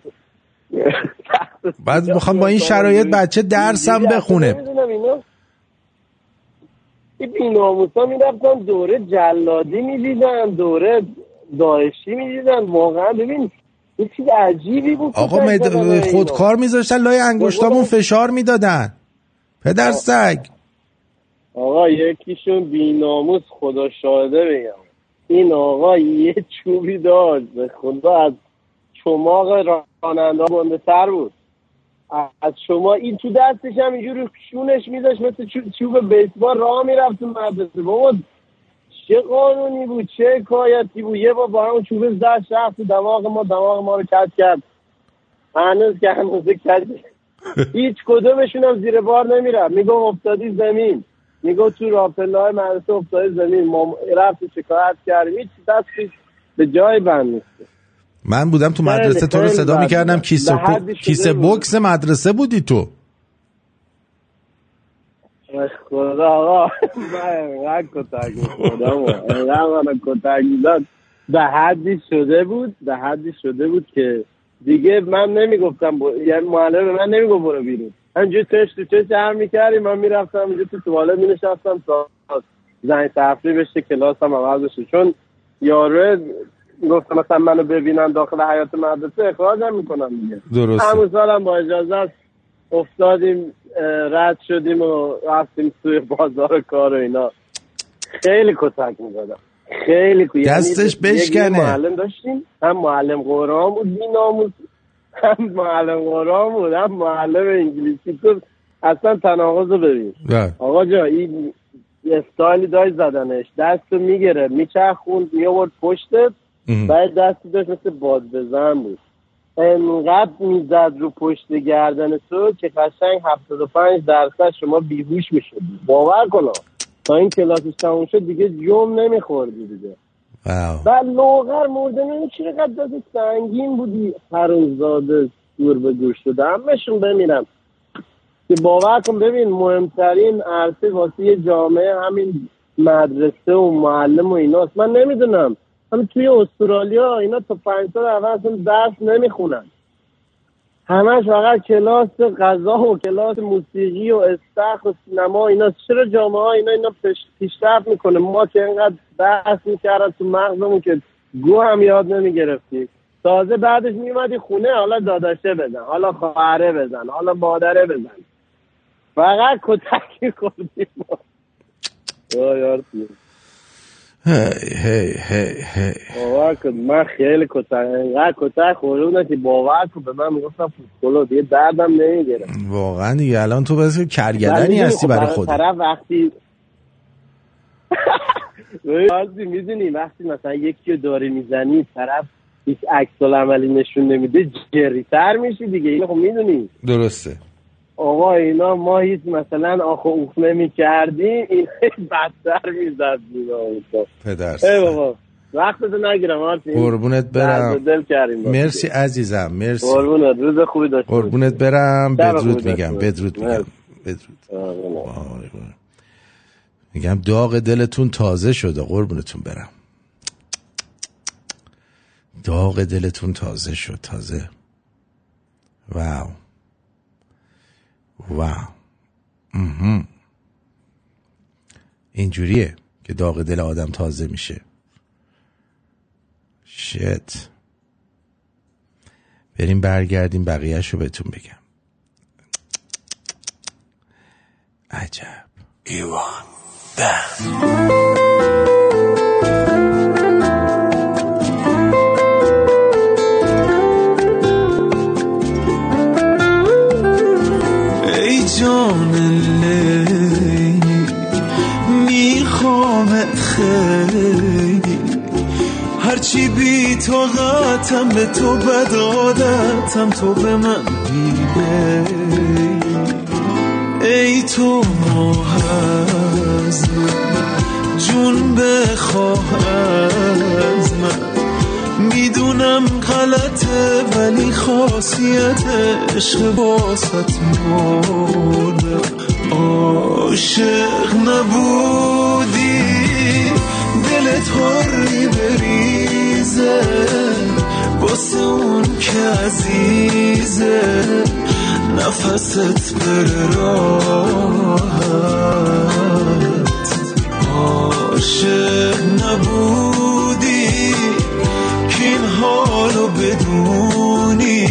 بعد می‌خوام با این شرایط بچه درسم بخونه. این بیناموسا می‌رفتن دوره جلادی می‌دیدن دوره داعشی می‌دیدن. واقعا ببین یه چیز عجیبی بود آقا مد... خودکار میذاشتن لای انگشتامون فشار می‌دادن. پدر سگ. آقا یکیشون بیناموس خدا شاهده بگم. این آقا یه چوبی داشت به خدا از چماق راننده گنده تر بود. از شما این تو دستش هم اینجوری شونش میداشت مثل چو- چوب بیسبال راه می‌رفت تو مدرسه. بابا چه قانونی بود چه کایتی بود؟ یه بار با همون چوبه زد شخص دماغ ما دماغ ما رو کج کرد. هنوز که هنوزه کج. هیچ کدومشون هم زیر بار نمی‌رفت. میگو افتادی زمین. میگو تو راپله های مدرسه افتادی زمین. ما رفت شکایت کردیم. هیچ دستی به جای بند نیست. من بودم تو مدرسه تو رو صدا می‌کردم. کیسه, کیسه. بوکس مدرسه بودی تو. خدا آقا من اینقدر کتک و اینقدر من کتک می‌داد. به حدی شده بود به حدی شده بود که دیگه من نمی‌گفتم ب... یعنی معلم من نمی‌گفت برو بیرون. همینجوری چش تو چش هم می‌کردیم من می‌رفتم اینجا تو توالت مینشستم تا زنگ تفریح بشه کلاس هم عوض بشه. چون یارو گفت مثلا منو ببینن داخل حیات مدرسه اخراجم می‌کنم دیگه. درسته. همون سالم با اجازه است. افتادیم رد شدیم و رفتیم توی بازار کار و اینا. خیلی کتک می‌زدم. خیلی کو- یعنی دستش بشکنه. معلم داشتیم. هم معلم قرآن بود بیناموس هم معلم قرآن بود هم معلم انگلیسی تو اصلا تناقض رو ببین. آقا جا این یه استایلی داشت زدنش. دست رو میگره میچرخوند میورد پشتت. بعد دستی داشت مثل باد بزن بود. انقدر می‌زد رو پشت گردن تو که قشنگ 75 درصد شما بیهوش می‌شدی. باور کن. تا این کلاسش تموم شد دیگه جم نمیخوردی دیگه. بعد لاغر مرده نمی چقدر دست سنگین بودی. هروزاده دور به گوش شده همشون بمیرم که باور کن ببین مهمترین عرصه واسه یه جامعه همین مدرسه و معلم و ایناست. من نمی‌دونم. همین توی استرالیا اینا تا پنج سال اول اصلا درس نمی‌خونن. همش فقط کلاس غذا و کلاس موسیقی و استخ و سینما اینا. چرا جامعه ها اینا اینا پیش- پیشرفت می‌کنه؟ ما که اینقدر بحث می‌کردن تو مغزمون که گو هم یاد نمی‌گرفتیم. تازه بعدش میومدی خونه حالا داداشه بزن حالا خواهره بزن حالا مادره بزن. فقط وای یارتی. هی هی هی هی باور کن من خیلی کتک اینقدر کتک خورده که باور کن به من می‌گفتم فوتبال دیگه دردم نمی‌گیره واقعا دیگه الان تو بس کرگدنی هستی برای خود طرف وقتی وقتی می‌دونی وقتی مثلا یکی رو داره می‌زنی طرف هیچ عکس عملی نشون نمیده جریتر میشی دیگه. اینو خب می‌دونی. درسته. آقا اینا ما هیچ مثلا آخه اوخ نمی کردیم این بدتر می‌زد پدر بابا وقتتو نگیرم آرتین. قربونت برم. دل کردیم مرسی. عزیزم مرسی. قربونت روز خوبی باشی. قربونت برم. بدرود میگم بدرود. میگم. بدرود. میگم داغ دلتون تازه شده. قربونتون برم. داغ دلتون تازه شد تازه. واو. مهم. اینجوریه که داغ دل آدم تازه میشه. شت. بریم برگردیم بقیهش رو بهتون بگم. عجب. ایوان ده طاقتم به تو بدادتم تو به من بیلی ای تو از جون بخواه از من. می‌دونم غلطه ولی خاصیت عشق باست مرده. عاشق نبودی دلت حری بریزه واسه اون که عزیزه نفست بره راحت. عاشق نبودی که این حالو بدونی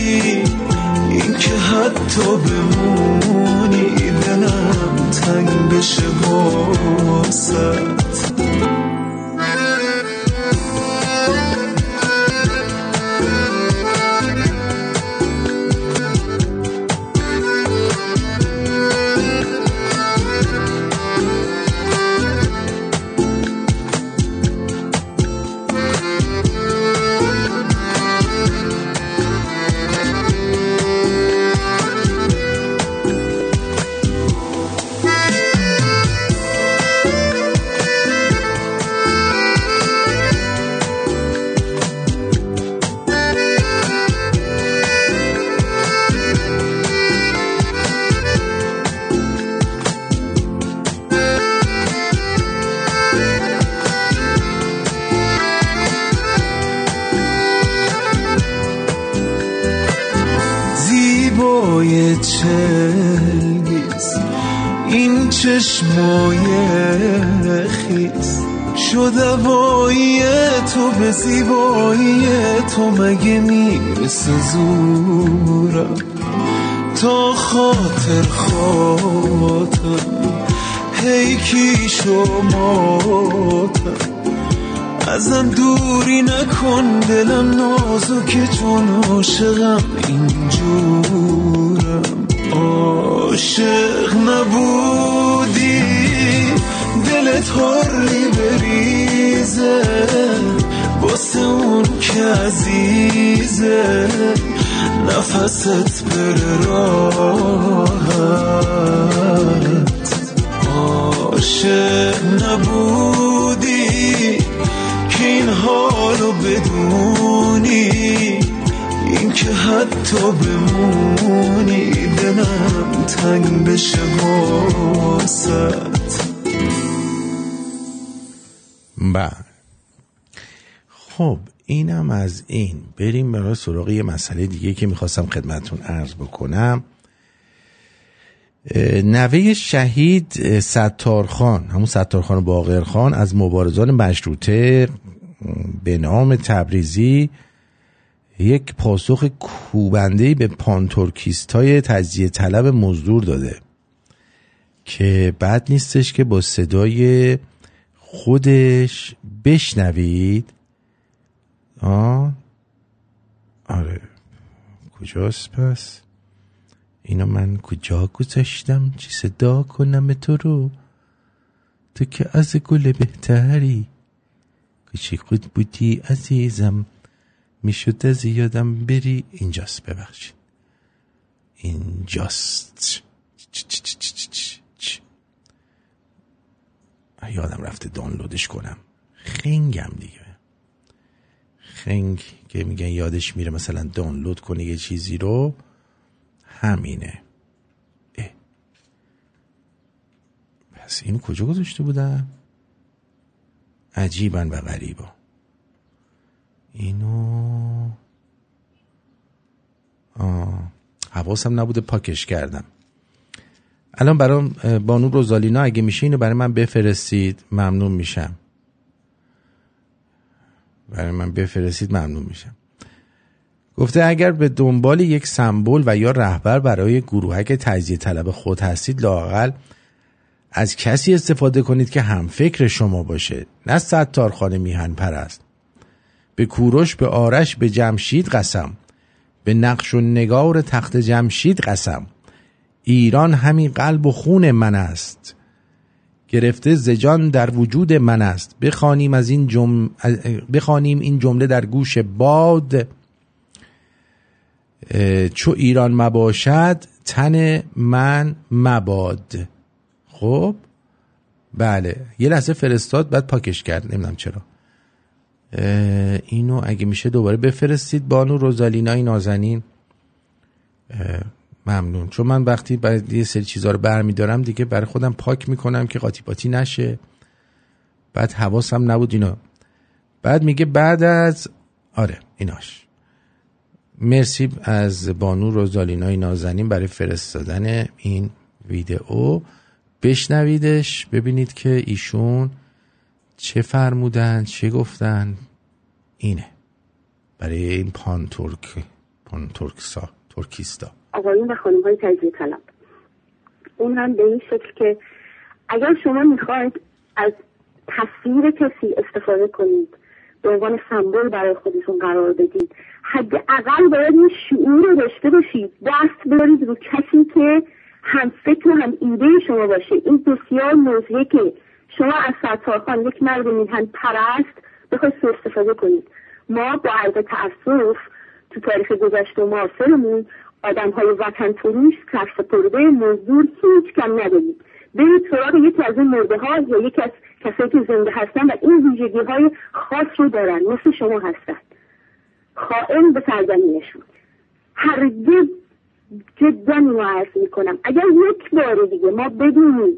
این که حتی بمونی دلم تنگ بشه باست ازم دوری نکن دلم نازکه چون عاشقم اینجورم. عاشق نبودی دلت حری بریزه واسه اون که عزیزه نفست بره راحت عاشق نبودی. حالو بدونی این که حتی بمونی دلم تنگ بشه واسط. بله. خب اینم از این. بریم برای سراغ یه مسئله دیگه که می‌خواستم خدمتون عرض بکنم. نوه شهید اه، ستار خان همون ستار خان باقر خان از مبارزان مشروطه به نام تبریزی یک پاسخ کوبنده به پانتورکیست های تجزیه طلب مزدور داده که بد نیستش که با صدای خودش بشنوید. آه. آره. کجاست پس؟ اینو من کجا گذاشتم؟ چی صدا کنم تو رو؟ تو که از گل بهتری کچی خود بودی عزیزم. می‌شد از یادم بری اینجاست ببخشید. اینجاست. یادم رفته دانلودش کنم. خنگم دیگه. خنگ که میگن یادش میره مثلا دانلود کنه یه چیزی رو. همینه. اه. پس اینو کجا گذاشته بودم عجیبا و غریبا. اینو آه. حواسم نبوده پاکش کردم. الان برام بانو روزالینا اگه میشه اینو برای من بفرستید ممنون میشم. برای من بفرستید ممنون میشم. گفته اگر به دنبال یک سمبل و یا رهبر برای گروهک تجزیه طلب خود هستید لاقل از کسی استفاده کنید که هم فکر شما باشه نه ستارخانه میهن پرست. به کوروش به آرش به جمشید قسم. به نقش و نگار تخت جمشید قسم. ایران همین قلب و خون من است. گرفته زجان در وجود من است. بخوانیم از این جم... بخوانیم این جمله در گوش باد. چو ایران مباشد تن من مباد. خب بله. یه لحظه فرستاد بعد پاکش کرد. نمی‌دونم چرا. اینو اگه میشه دوباره بفرستید. بانو روزالینای نازنین. ممنون. چون من وقتی بعد یه سری چیزها رو برمیدارم دیگه برای خودم پاک می‌کنم که قاطی پاتی نشه. بعد حواسم نبود اینا بعد میگه بعد از آره ایناش. مرسی از بانو روزالینای نازنین برای فرستادن این ویدئو. بشنویدش ببینید که ایشون چه فرمودن چه گفتن. اینه. برای این پان ترک پان ترکسا ترکیستا آقایون و خانم های تجزیه طلب. اون هم به این شکل که اگر شما می‌خواید از تصویر کسی استفاده کنید به عنوان سمبل برای خودتون قرار بدید حداقل باید این شعور رو داشته باشید. دست ببرید رو کسی که هم فکر و هم ایده شما باشه. این بسیار موضوعی که شما از ستارخان یک مرد میهن پرست بخواید سوء استفاده کنید. ما با عرض تاسف تو تاریخ گذشته و معاصرمون آدم های وطن فروش سرسپرده مزدور هیچ کم نداریم. برید سراغ یکی از این مرده ها یا یکی از کسایی که زنده هستن و این ویژگی های خاص رو دارن. مثل شما هستن. خائن به سرزمینشون. هرگز جدا عرض می‌کنم. اگر یک بار دیگه ما بدونیم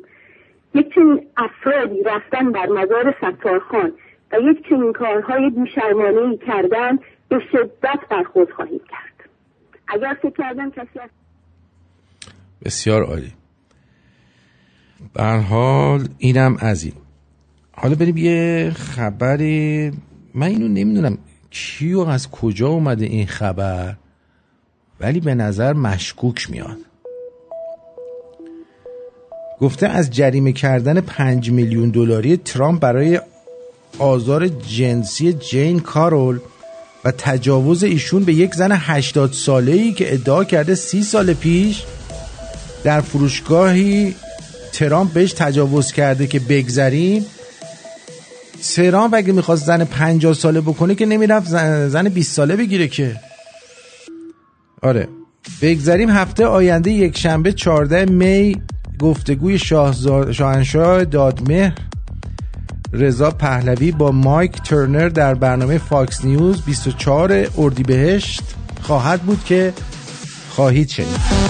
یک چنین افرادی رفتن بر مزار ستارخان و یک چنین کارهای بیشرمانه ای کردن به شدت برخورد خواهیم کرد. اگر فکر کردن کسی از بسیار عالی. به هر حال اینم از این. حالا بریم یه خبری. من اینو نمی‌دونم کیو از کجا اومده این خبر. ولی به نظر مشکوک میاد. گفته از جریمه کردن پنج میلیون دلاری ترامپ برای آزار جنسی جین کارول و تجاوز ایشون به یک زن 80 ساله ای که ادعا کرده سی سال پیش در فروشگاهی ترامپ بهش تجاوز کرده که بگذریم ترامپ اگه می‌خواست زن 50 ساله بکنه که نمی‌رفت زن 20 ساله بگیره که. آره. بگذریم هفته آینده یک شنبه 14 می گفتگوی شاهنشاه دادمهر رضا پهلوی با مایک ترنر در برنامه فاکس نیوز 24 اردیبهشت. خواهد بود که خواهید شنید.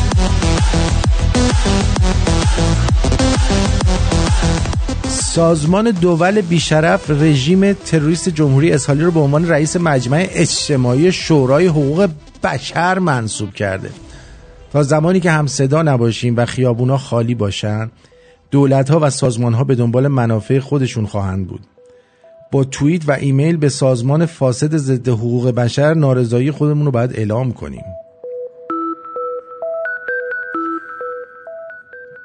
سازمان دول بیشرف رژیم تروریست جمهوری اسرائیل رو به عنوان رئیس مجمع اجتماعی شورای حقوق بشر منصوب کرده. تا زمانی که هم صدا نباشیم و خیابونا خالی باشن دولت ها و سازمان ها به دنبال منافع خودشون خواهند بود. با توییت و ایمیل به سازمان فاسد ضد حقوق بشر نارضایی خودمون رو باید اعلام کنیم.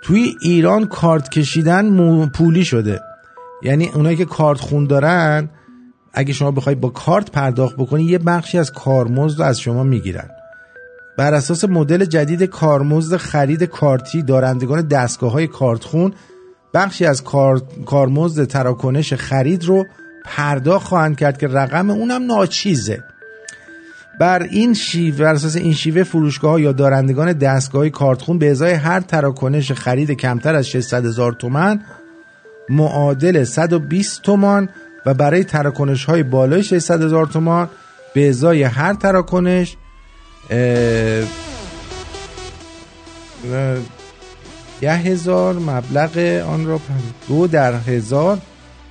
توی ایران کارت کشیدن پولی شده. یعنی اونایی که کارت خون دارن اگه شما بخوای با کارت پرداخت بکنی یه بخشی از کارمزد رو از شما می‌گیرن. بر اساس مدل جدید کارمزد خرید کارتی دارندگان دستگاه های کارتخون بخشی از کار... کارمزد تراکنش خرید رو پرداخت خواهند کرد که رقم اونم ناچیزه. بر این شیوه بر اساس این شیوه فروشگاه یا دارندگان دستگاه کارتخون به ازای هر تراکنش خرید کمتر از 600 هزار تومن معادل 120 تومان و برای تراکنش های بالای 600 هزار تومان به ازای هر تراکنش یه هزار مبلغ آن را دو در هزار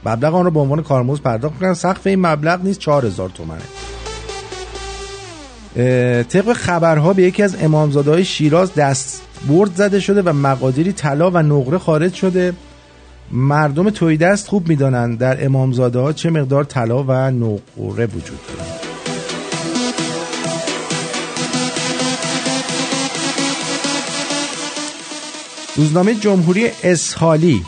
مبلغ آن را به عنوان کارمزد پرداخت کنند سقف این مبلغ نیست چهار هزار تومنه. اه، طبق خبرها به یکی از امامزاده شیراز دست برد زده شده و مقادیری طلا و نقره خارج شده. مردم توی دست خوب می‌دانند در امامزاده ها چه مقدار طلا و نقره وجود دارد. روزنامه جمهوری اسحالی.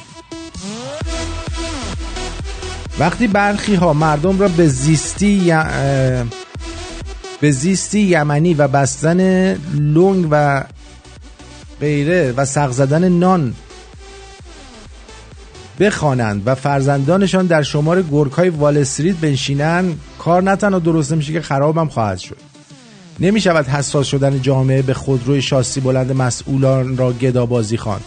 وقتی برخی ها مردم را به زیستی به زیستی یمنی و بستن لنگ و غیره و سق زدن نان بخوانند و فرزندانشان در شمار گرگهای وال استریت بنشینند کار نه تنها درست نمیشه که خرابم خواهد شد. نمی شود حساس شدن جامعه به خودروی شاسی بلند مسئولان را گدابازی خواند.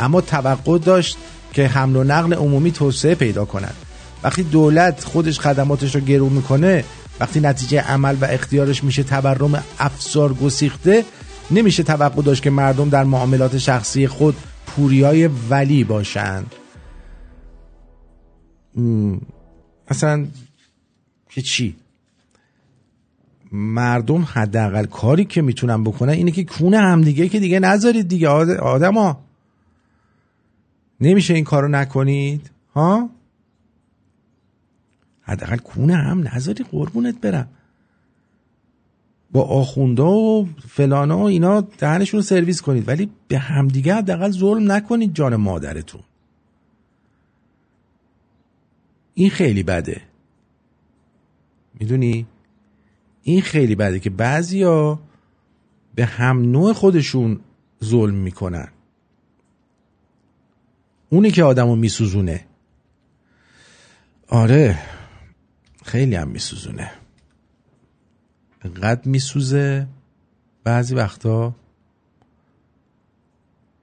اما توقع داشت که حمل و نقل عمومی توسعه پیدا کند. وقتی دولت خودش خدماتش رو گرون می‌کنه وقتی نتیجه عمل و اختیارش میشه تورم افزار گسیخته نمیشه توقع داشت که مردم در معاملات شخصی خود پوریای ولی باشند. اصلا که چی مردم حداقل کاری که می‌تونن بکنن اینه که کونه همدیگه که دیگه نذارید دیگه. آد- آدما. نمیشه این کارو نکنید؟ ها؟ حداقل کونه هم نذاری قربونت برم. با آخوندا و فلانا و اینا دهنشون رو سرویس کنید. ولی به همدیگه حداقل ظلم نکنید جان مادرتون. این خیلی بده. می‌دونی؟ این خیلی بده که بعضیا به هم نوع خودشون ظلم می‌کنن. اونی که آدمو میسوزونه. آره خیلی هم میسوزونه. انقدر میسوزه بعضی وقتا.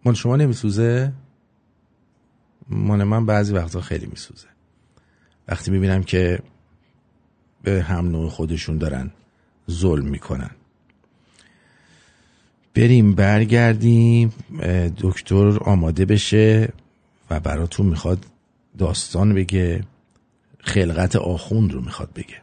من شما نمیسوزه؟ من من بعضی وقتا خیلی میسوزه. وقتی می‌بینم که به هم نوع خودشون دارن ظلم می‌کنن. بریم برگردیم دکتر آماده بشه و براتون می‌خواد داستان بگه خلقت آخوند رو می‌خواد بگه.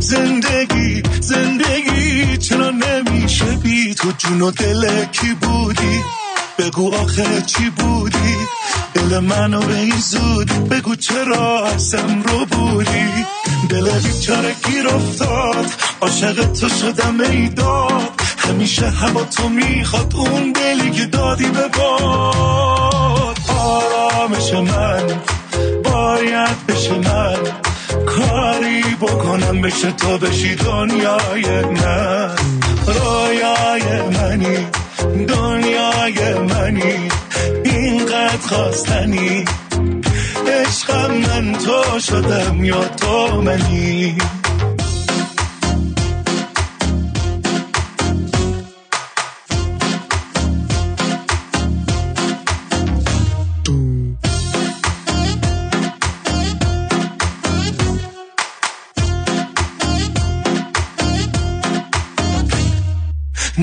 زندگی زندگی چرا نمیشه بی تو؟ جون و دل کی بودی؟ بگو آخه چی بودی؟ دل منو به این زود بگو چرا ازم رو بودی؟ دل بیچاره گیر افتاد. عاشق تو شدم ای داد. همیشه هوا تو می‌خواد. اون دلی که دادی به باد. آرامش من باید بشه من. کاری بکنم بشه تو بشی دنیای من. رویای منی دنیای منی اینقدر خواستنی. عشقم من تو شدم یا تو منی.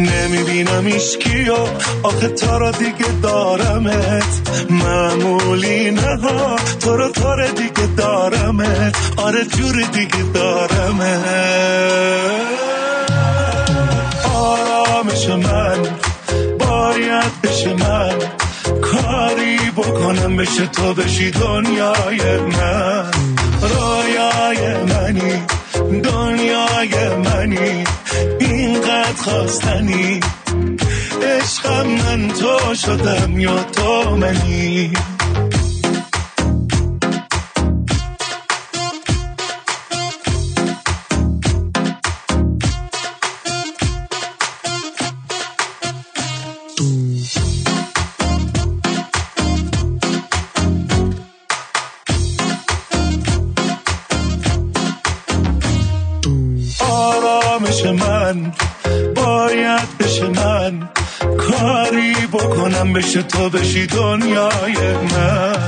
نمی‌بینم ایشکیو آخه تو رو دیگه دارمت. معمولی نه ها. تو رو تو رو دیگه دارمت. آره جور دیگه دارمت. آرامش من. باید بشه من. کاری بکنم بشه تو بشی دنیای من. رویای منی دنیای منی اینقدر خواستنی. عشقم من تو شدم یا تو منی. من. باید بشه من. کاری بکنم بشه تو بشی دنیای من.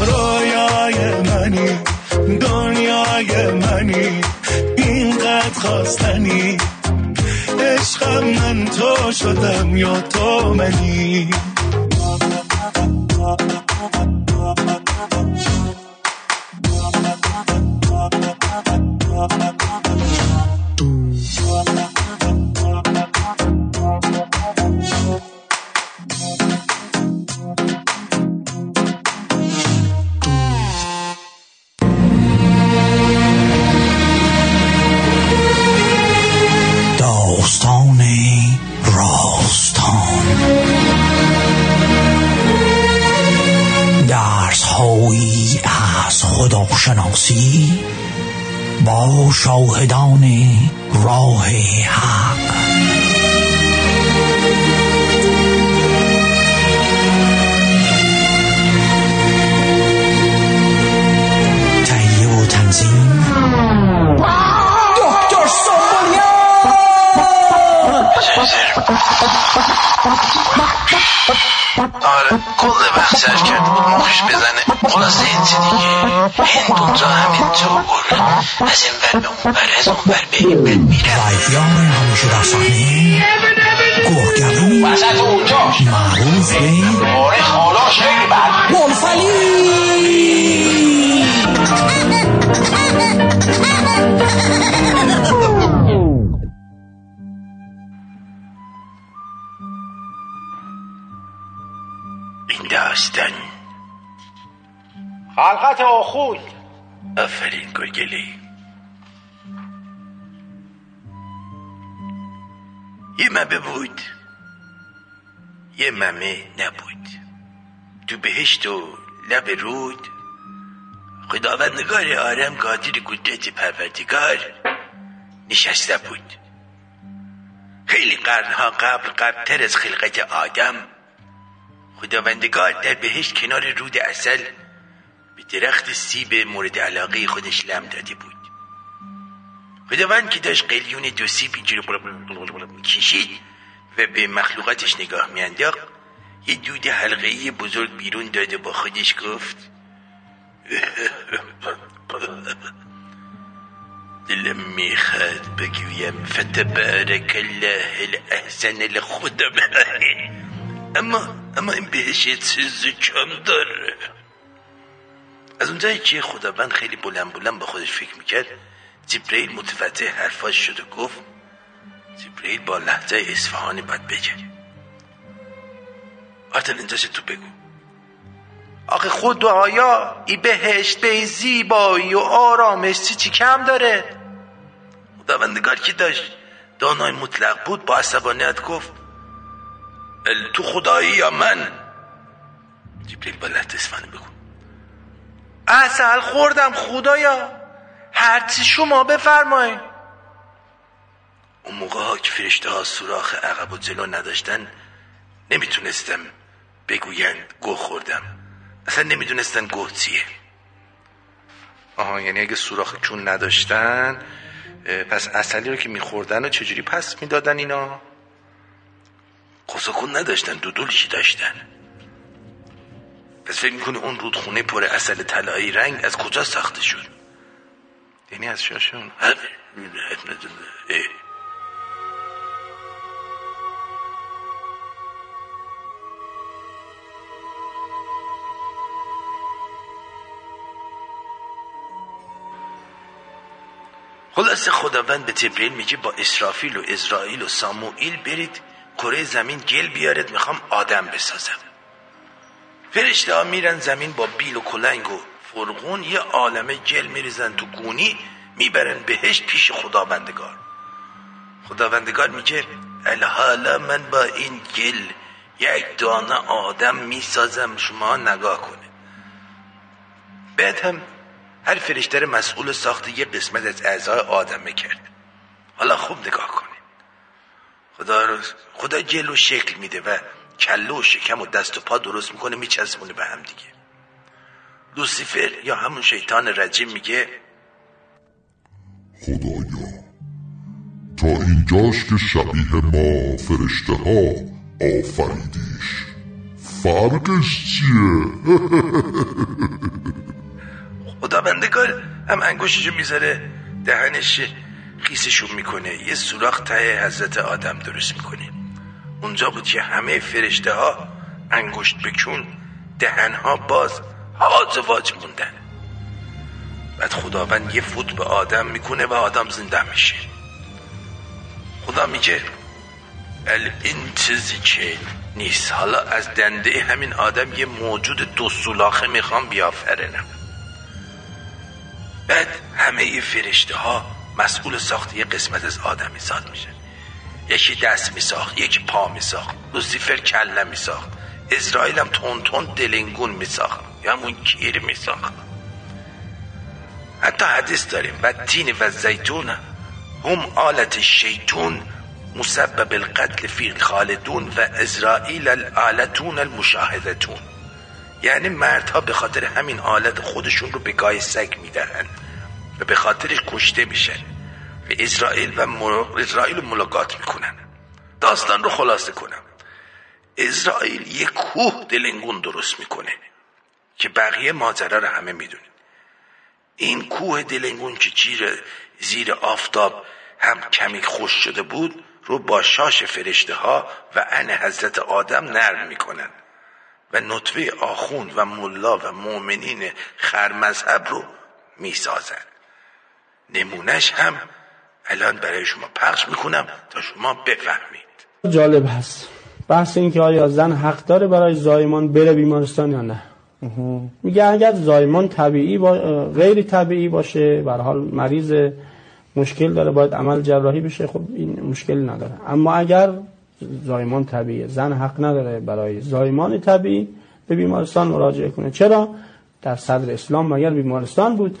رویای منی دنیای منی. اینقدر خواستنی. عشقم من تو شدم یا تو منی. داستان ور از اون ور میره و یار همیشه در صحنه گرگرو وسط اونجاش معروف به آره خیلی بد گلفلی این داستان خلقت آخوی آفرین گرگلی مبه بود یه ممه نبود. تو بهشت و لب رود. خداوندگار آرم قادر قدرت پروردگار نشسته بود خیلی قرنها قبل قبلتر از خلقت آدم خداوندگار در بهشت کنار رود اصل به درخت سیب مورد علاقه خودش لم داده بود. خداوند که داشت قلیون دو سیب اینجوری می‌کشید و به مخلوقاتش نگاه میانداخت. یه دود حلقه‌ای بزرگ بیرون داده با خودش گفت دلم می‌خواد بگویم فتبارک الله الاحسن لخدا اما اما این بهشت چیز کم داره. از اونجایی که خداوند خیلی بلند بلند با خودش فکر می‌کرد جبرئیل متوجه حرفاش شد و گفت جبرئیل با لحظه اصفهانی باید بگه آتن اینجاش تو بگو. آخه خود آیا ای بهشت به این زیبایی و آرامش چی چی کم داره؟ خداوندگار که داشت؟ دانای مطلق بود با عصبانیت گفت ال تو خدایی یا من؟ جبریل با لحظه اصفهانی بگو. اصل خوردم خدایا هرچی شما بفرمایید اون موقع ها که فرشته ها سوراخ عقب و جلو نداشتن نمی‌تونستم بگویند گوه خوردم. اصلا نمی‌دونستن گوه چیه. آها یعنی اگه سوراخ چون نداشتن پس اصلی رو که میخوردن و چجوری پس می‌دادن اینا؟ قصاکون نداشتن دودولشی داشتن. پس فکر می‌کنی اون رودخونه پر اصل طلایی رنگ از کجا ساخته شد؟ یعنی از شاشون؟ اه. خلاصه خداوند به جبریل میگه با اسرافیل و اسرائیل و ساموئیل برید کره زمین گل بیارید می‌خوام آدم بسازم فرشته ها میرن زمین با بیل و کلنگ و فرغون یه عالمه گل میریزن تو گونی می‌برن بهشت پیش خداوندگار خداوندگار میگه حالا من با این گل یک دانه آدم می‌سازم شما نگاه کنه بعد هم هر فرشته مسئول ساخت یه قسمت از اعضای آدم کرد حالا خوب نگاه کنه خدا خدا گل و شکل میده و کله و شکم و دست و پا درست می‌کنه میچسبونه به هم دیگه. لوسیفر یا همون شیطان رجیم میگه خدایا تا اینجاش که شبیه ما فرشته ها آفریدیش. فرقش چیه؟ خدا بندگار هم انگوششو می‌ذاره دهنش خیسشون می‌کنه. یه سوراخ ته حضرت آدم درست می‌کنه. اونجا بود که همه فرشته ها انگشت بکون دهنها باز هواز واج موندن. بعد خداوند یه فوت به آدم می‌کنه و آدم زنده میشه. خدا میگه این چیزی که نیست. حالا از دنده همین آدم یه موجود دو سولاخه می‌خوام بیافرنم بعد همه فرشته ها مسئول ساخت یه قسمت از آدم زاد میشن. یکی دست میساخت یکی پا میساخت. لوسیفر کله میساخت. اسرائیل هم تون تون دلنگون میساخت. یا همون کیر میساخت. حتی حدیث داریم. و تین و زیتون هم آلت شیطون مسبب القتل فی خالدون و اسرائیل الالتون المشاهدتون. یعنی مردها به خاطر همین آلت خودشون رو به گای سگ می‌دهند و به خاطرش کشته میشن و اسرائیل و. اسرائیل رو ملاقات می‌کنن. داستان رو خلاصه کنم. اسرائیل یه کوه دلنگون درست می‌کنه که بقیه ماجرا رو همه می‌دونید این کوه دلنگون که چیره زیر آفتاب هم کمی خوش شده بود رو با شاش فرشته ها و ان حضرت آدم نرم می‌کنن. و نطفه آخون و ملا و مؤمنین خرمذهب رو می‌سازن. نمونش هم الان برای شما پخش می‌کنم تا شما بفهمید. جالب هست. بحث این که آیا زن حق داره برای زایمان بره بیمارستان یا نه؟ میگه اگر زایمان طبیعی با... غیر طبیعی باشه به حال مریض مشکل داره باید عمل جراحی بشه خب این مشکل نداره. اما اگر زایمان طبیعی زن حق نداره برای زایمان طبیعی به بیمارستان مراجعه کنه. چرا؟ در صدر اسلام مگر بیمارستان بود؟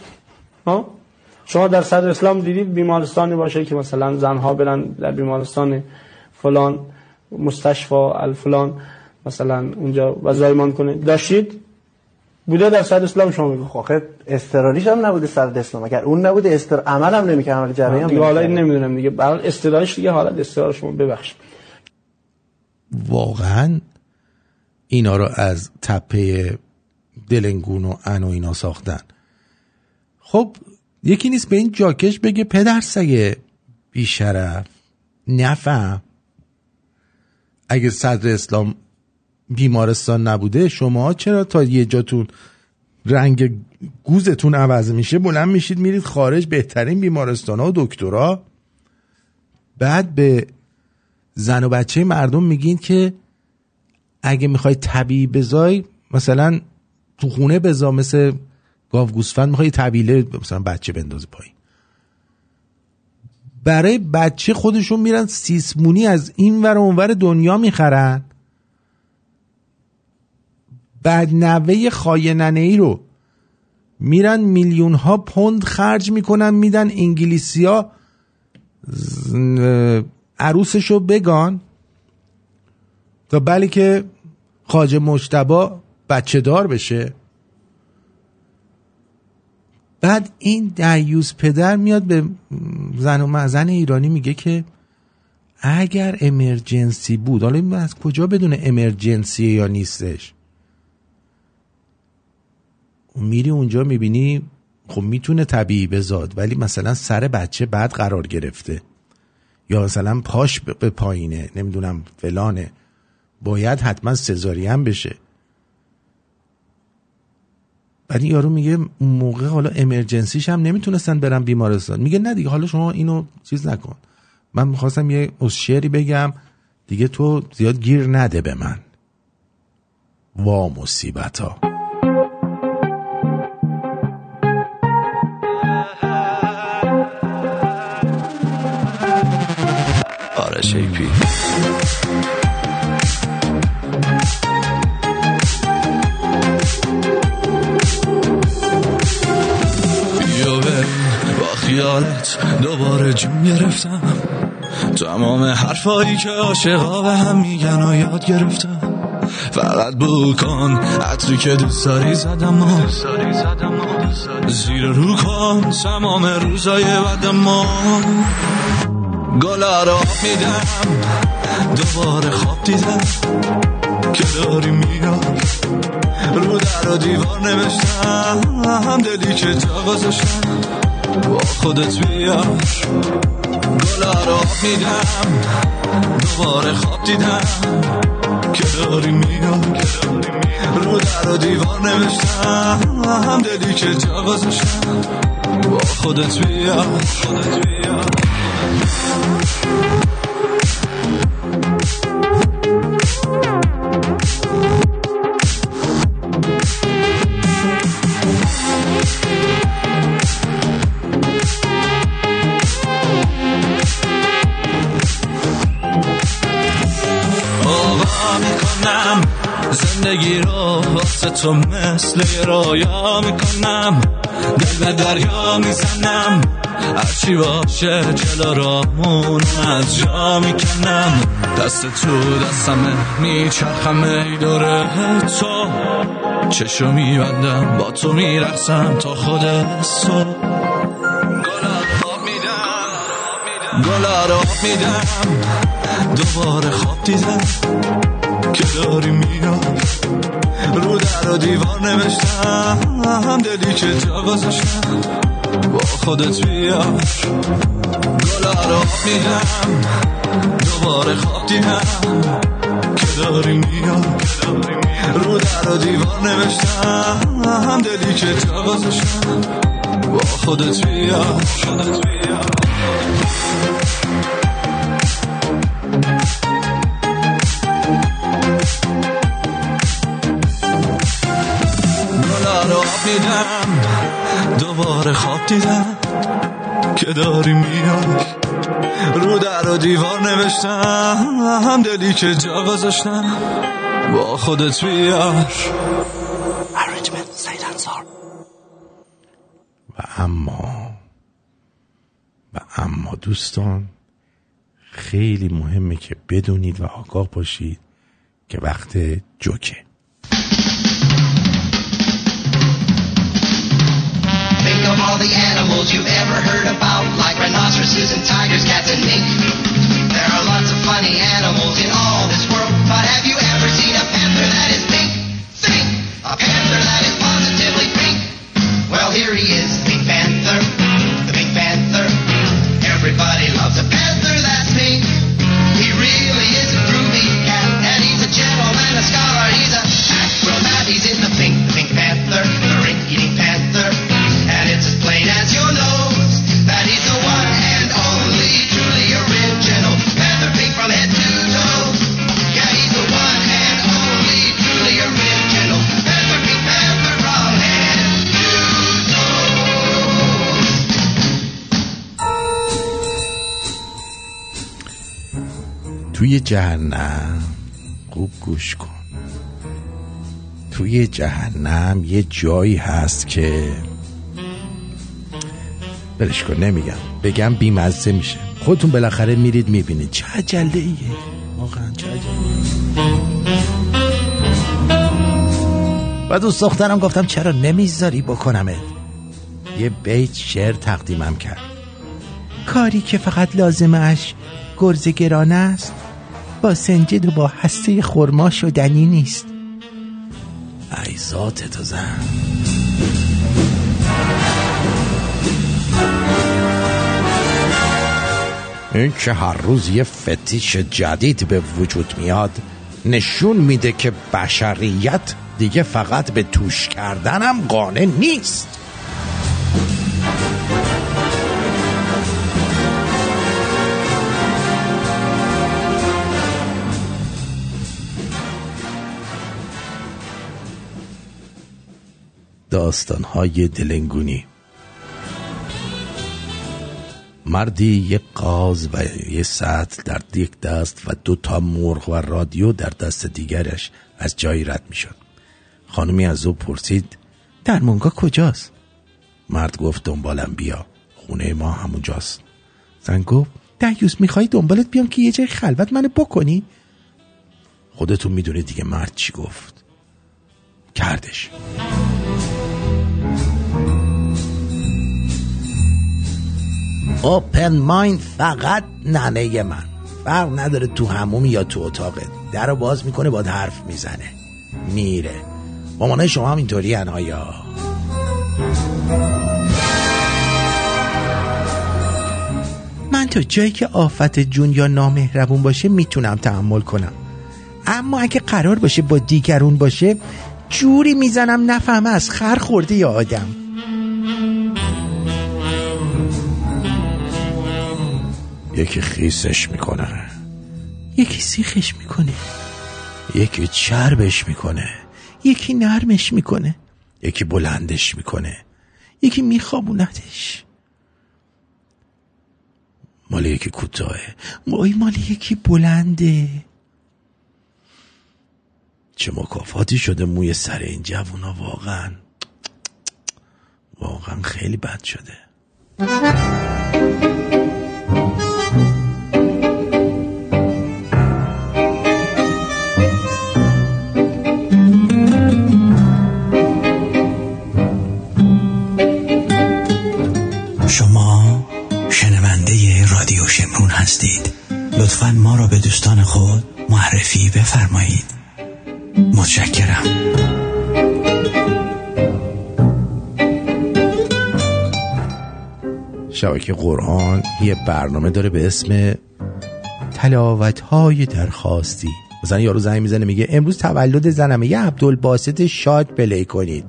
ها؟ شما در صدر اسلام دیدید بیمارستانی باشه که مثلا زنها برن در بیمارستان فلان مستشفا الفلان مثلا اونجا و زایمان کنه. داشتید؟ بوده در صدر اسلام شما میگه خب استرالیش هم نبوده صدر اسلام. اگر اون نبوده استر عمل هم نمی‌کنه عمل جراحی هم دیگه حالا نمی‌دونم دیگه. برای استرالیش دیگه حالت استرال شما ببخشید. واقعا اینا رو از تپه دلنگون و ان اینا ساختن. خب یکی نیست به این جاکش بگه پدر سگه بیشرف. نفهم. اگه صدر اسلام بیمارستان نبوده شما چرا تا یه جاتون رنگ گوزتون عوض میشه بلند میشید میرید خارج بهترین بیمارستان ها و دکترا؟ بعد به زن و بچه مردم میگین که اگه می‌خوای طبیعی بزای مثلا تو خونه بزا مثل گاو گوسفند می‌خوای طبیله مثلا بچه بندازه پایین. برای بچه خودشون میرن سیسمونی از این ور اونور دنیا می‌خرن. بعد نوه خایننه ای رو میرن میلیون ها پوند خرج می‌کنن میدن انگلیسیا عروسشو بگان تا بلی که خاج مجتبا بچه دار بشه. بعد این دیوز پدر میاد به زن و مزن ایرانی میگه که اگر امرجنسی بود حالا از کجا بدون امرجنسی یا نیستش؟ میری اونجا می‌بینی خب می‌تونه طبیعی بزاد ولی مثلا سر بچه بعد قرار گرفته. یا مثلا پاش به پایینه نمی‌دونم فلانه. باید حتما سزارین بشه. بعد یارو میگه موقع حالا امرجنسیش هم نمی‌تونستن برن بیمارستان. میگه نه دیگه حالا شما اینو چیز نکن. من می‌خواستم یه شعری بگم دیگه تو زیاد گیر نده به من. وا مصیبت ها شیپی بیا با خیالت دوباره جون گرفتم. تمام حرفایی که عاشقا به هم میگن و یاد گرفتم. فقط بو کن عطری که دوست داری زدم و زیر رو کن. تمام روزای بعد ما گلا رو میدم. دوباره خواب دیدم. که داری میاد. رو در و دیوار نوشتم. دلی که جا با خودت بیار. گلا میدم دوباره خواب دیدم. که داری میاد رو در و دیوار نوشتم دلی که جا گذاشتم. با خودت بیار خودت بیار زندگی رو واسه تو مثل رویا می‌کنم. دل به دریا می‌زنم. هرچی باشه جلو رامون از جا می‌کنم. دست تو دستمه میچرخم ای دوره تو. چشو میبندم با تو میرقصم تا خود صبح گلا رو میدم. دوباره خواب دیدم. که داری میاد رو در و دیوار نوشتم. دلی که جا گذاشتم. با خودت بیار. گلا رو میدم. دوباره خواب دیدم. که داری میاد رو در و دیوار نوشتم. دلی که جا گذاشتم. با خودت بیار. میدم. دوباره خواب دیدم که داری میای. رو در و دیوار نوشتم. دلی که جا گذاشتم. با خودت بیار. و اما و اما دوستان خیلی مهمه که بدونید و آگاه باشید که وقت جوکه. Animals you've ever heard about, like rhinoceroses and tigers, cats and mink. There are lots of funny animals in all this world, but have you ever seen a panther that is pink? Think! A panther that is positively pink. Well, here he is, Pink Panther, the Pink Panther. Everybody loves a panther that's pink. He really is a groovy cat, and he's a gentleman, a scholar, he's a acrobat. He's in the pink, the Pink توی جهنم. خوب گوش کن. توی جهنم یه جایی هست که بلش کن نمیگم. بگم بیمزه میشه. خودتون بالاخره میرید می‌بینید. چه عجله ایه؟ واقعا چه عجله و دوست دخترم گفتم چرا نمی‌ذاری بکنمت یه بیت شعر تقدیمم کرد. کاری که فقط لازمش گرز گران است با سنجد و با هسته خرما شدنی نیست. ای ذات تو زن. این که هر روز یه فتیش جدید به وجود میاد نشون میده که بشریت دیگه فقط به توش کردنم قانع نیست. داستانهای دلنگونی. مردی یک قاز و یک سطل در یک دست و دو تا مرغ و رادیو در دست دیگرش از جایی رد می شد خانمی از او پرسید در مونگا کجاست؟ مرد گفت دنبالم بیا خونه ما همونجاست زن گفت دیوز می‌خوای دنبالت بیام که یه جای خلوت منو بکنی؟ خودتون می‌دونید دیگه مرد چی گفت. کردش. اوپن مایند فقط ننه من. فرق نداره تو همومی یا تو اتاقت در رو باز می‌کنه باد حرف می‌زنه. میره. مامانه شما هم اینطوری آیا؟ من تا جایی که آفت جون یا نامهربون باشه می‌تونم تحمل کنم. اما اگه قرار باشه با دیگرون باشه جوری می‌زنم نفهمه از خر خورده یا آدم. یکی خیسش می‌کنه. یکی سیخش می‌کنه. یکی چربش می‌کنه. یکی نرمش می‌کنه. یکی بلندش می‌کنه. یکی میخوابوندش. مال یکی کوتاهه. وای مال یکی بلنده. چه مکافاتی شده موی سر این جوونا واقعا. واقعا خیلی بد شده. معرفی بفرمایید. متشکرم. شبکه قرآن یه برنامه داره به اسم تلاوت های درخواستی. مثلا یارو زنگ می‌زنه میگه امروز تولد زنمه. یه عبدالباسط شاد پلی کنید.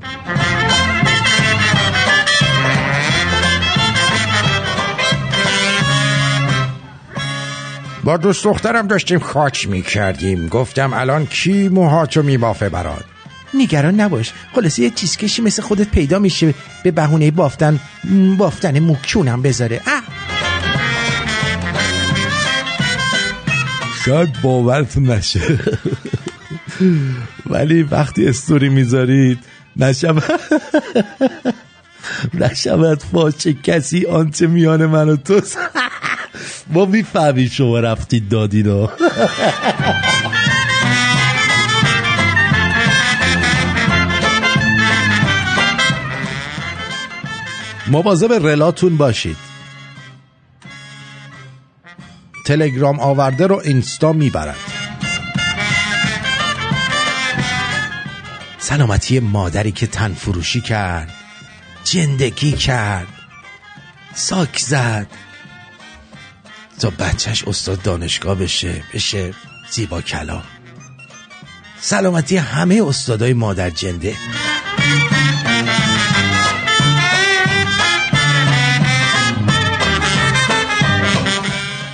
با دوست دخترم داشتیم خاچ می‌کردیم. گفتم الان کی موهاتو میبافه برات؟ نگران نباش. خلاصه یه چیزکشی مثل خودت پیدا میشه. به بهونه بافتن بافتن موکونم بذاره. اه. شاید باورتون نشه. ولی وقتی استوری می‌ذارید نشب نشود فاشه کسی آنچه میان من و تو ما می‌فهمید شما رفتید دادین و مواظب رلاتون باشید. تلگرام آورده رو اینستا می‌برد. سلامتی مادری که تن فروشی کرد. جندگی کرد. ساک زد. تا بچهش استاد دانشگاه بشه بشه زیبا کلام سلامتی همه استادای مادر جنده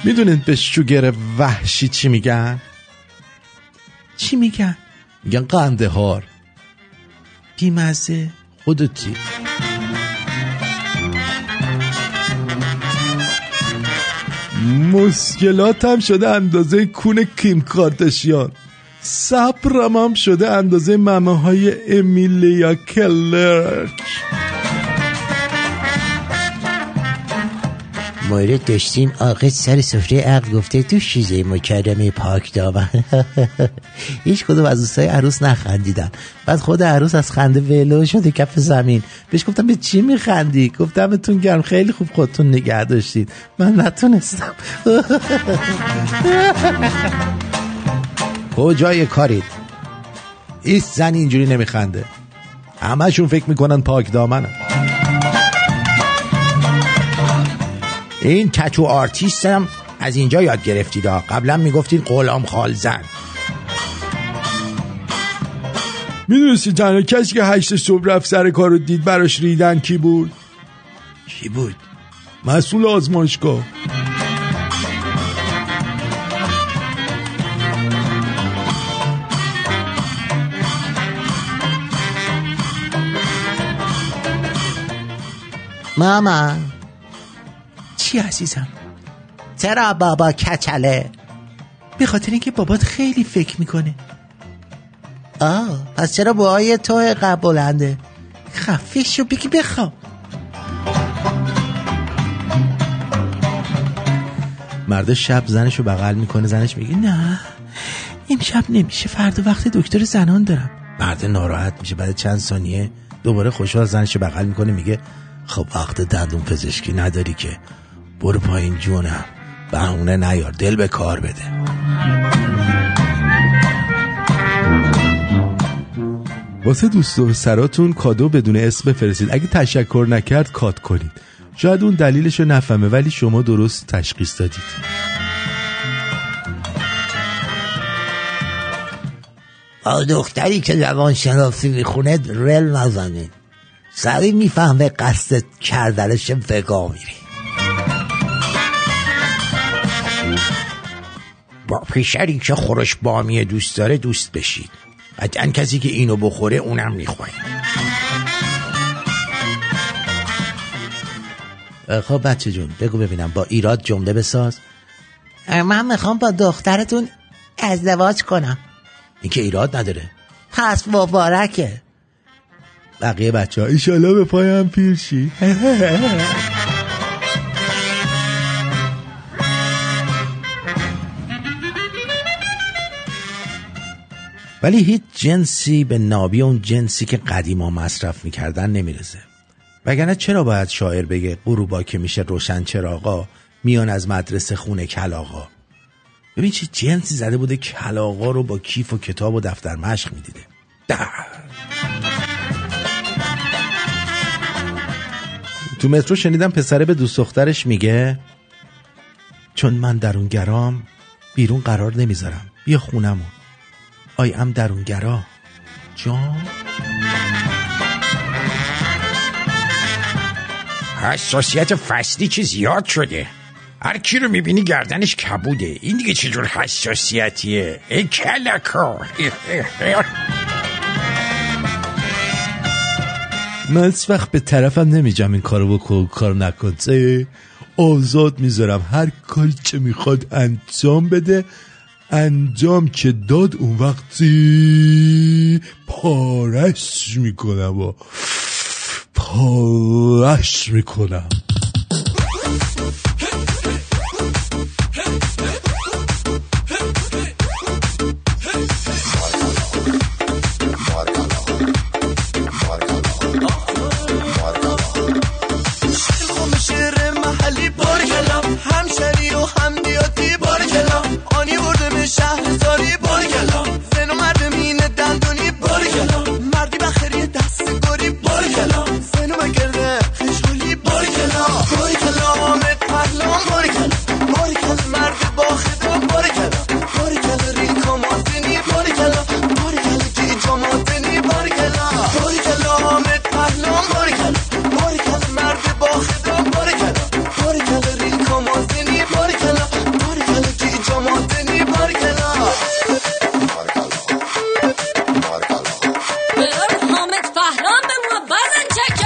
می‌دونید به شوگر وحشی چی میگن؟ چی میگن؟ میگن قنده هار بیمزه خودتی مشکلاتم شده اندازه کون کیم کاردشیان. صبرم هم شده اندازه ممه های امیلیا کلرک. مورد داشتیم آقا سر سفره عقل گفته تو شیزه مکرمه پاک دامن هیچ کدوم از دوستای عروس نخندیدن. بعد خود عروس از خنده ولو شده کف زمین. بهش گفتم به چی میخندی؟ گفتم دمتون گرم. خیلی خوب خودتون نگه داشتید. من نتونستم. کجای کارید؟ ایست زن اینجوری نمیخنده. همشون فکر می‌کنن پاک دامنه. این tattoo artist هم از اینجا یاد گرفتید ها. قبلا می‌گفتید غلام خال زن می‌دونستی تنها کسی که هشت صبح رفت سر کار رو دید براش ریدن کی بود؟ کی بود؟ مسئول آزمایشگاه. ماما. چی عزیزم؟ چرا بابا کچله؟ به خاطر اینکه بابات خیلی فکر می‌کنه. آه پس چرا بوهای تو قبل بلنده؟ خفه شو بگی بخواب. مرد شب زنش رو بغل می‌کنه زنش میگه نه امشب نمیشه فردا وقت دکتر زنان دارم. مرد ناراحت میشه بعد چند ثانیه دوباره خوشحال زنش رو بغل می‌کنه میگه خب وقت دندون پزشکی نداری که. برو پایین جونم. بهونه نیار. دل به کار بده. واسه دوست و سراتون کادو بدون اسم بفرستید. اگه تشکر نکرد کات کنید. شاید اون دلیلشو نفهمه ولی شما درست تشخیص دادید. با دختری که زبان شناسی می‌خونه رل نزنید. سریع می‌فهمه قصد کردنش وگا میری با پیشری که خورش بامی دوست داره دوست بشید. قطعا کسی که اینو بخوره اونم می‌خواه خب بچه جون بگو ببینم با ایراد جمله بساز. من می‌خوام با دخترتون ازدواج کنم. این که ایراد نداره. پس مبارکه. بقیه بچه ها ایشالله به پایم پیرشی ولی هیچ جنسی به نابی اون جنسی که قدیما مصرف می‌کردن نمی‌رسه. وگرنه چرا باید شاعر بگه غروبا که میشه روشن چراغا میان از مدرسه خونه کلاغا؟ ببین چه جنسی زده بوده کلاغا رو با کیف و کتاب و دفتر مشق می‌دیده. در. تو مترو شنیدم پسره به دوست دخترش میگه چون من درونگرام بیرون قرار نمی‌ذارم بیا خونمون. آی ام درونگرا. جان؟ حساسیت فصلی چه زیاد شده. هر کی رو می‌بینی گردنش کبوده. این دیگه چجور حساسیتیه؟ ای کلکا. من وقت به طرفم نمیجم این کارو بکن کار نکن. آزاد می‌ذارم. هر کاری چه می‌خواد انجام بده انجام که داد اون وقتی پارش می‌کنم و پارش می‌کنم. Buzz check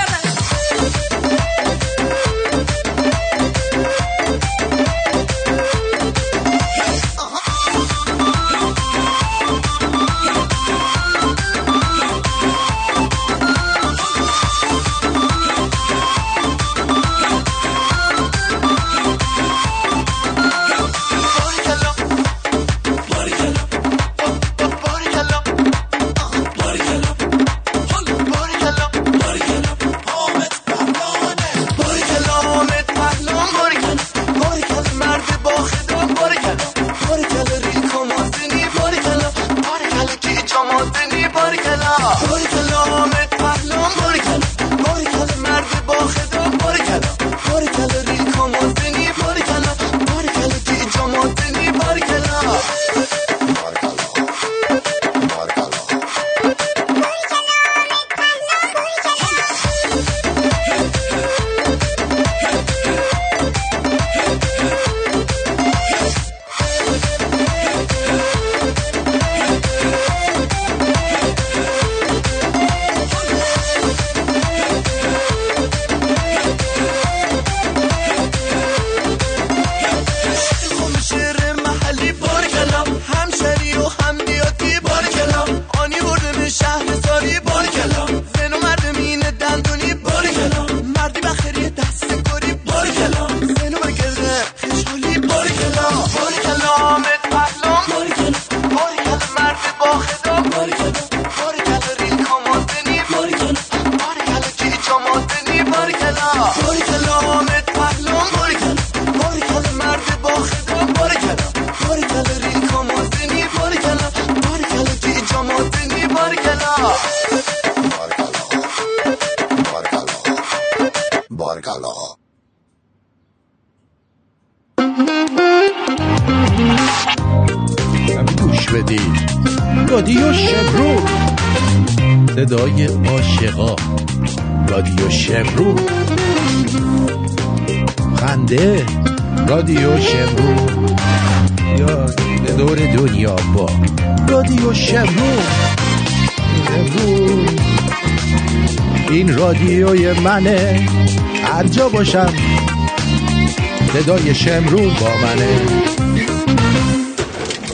صدای شمرون با منه.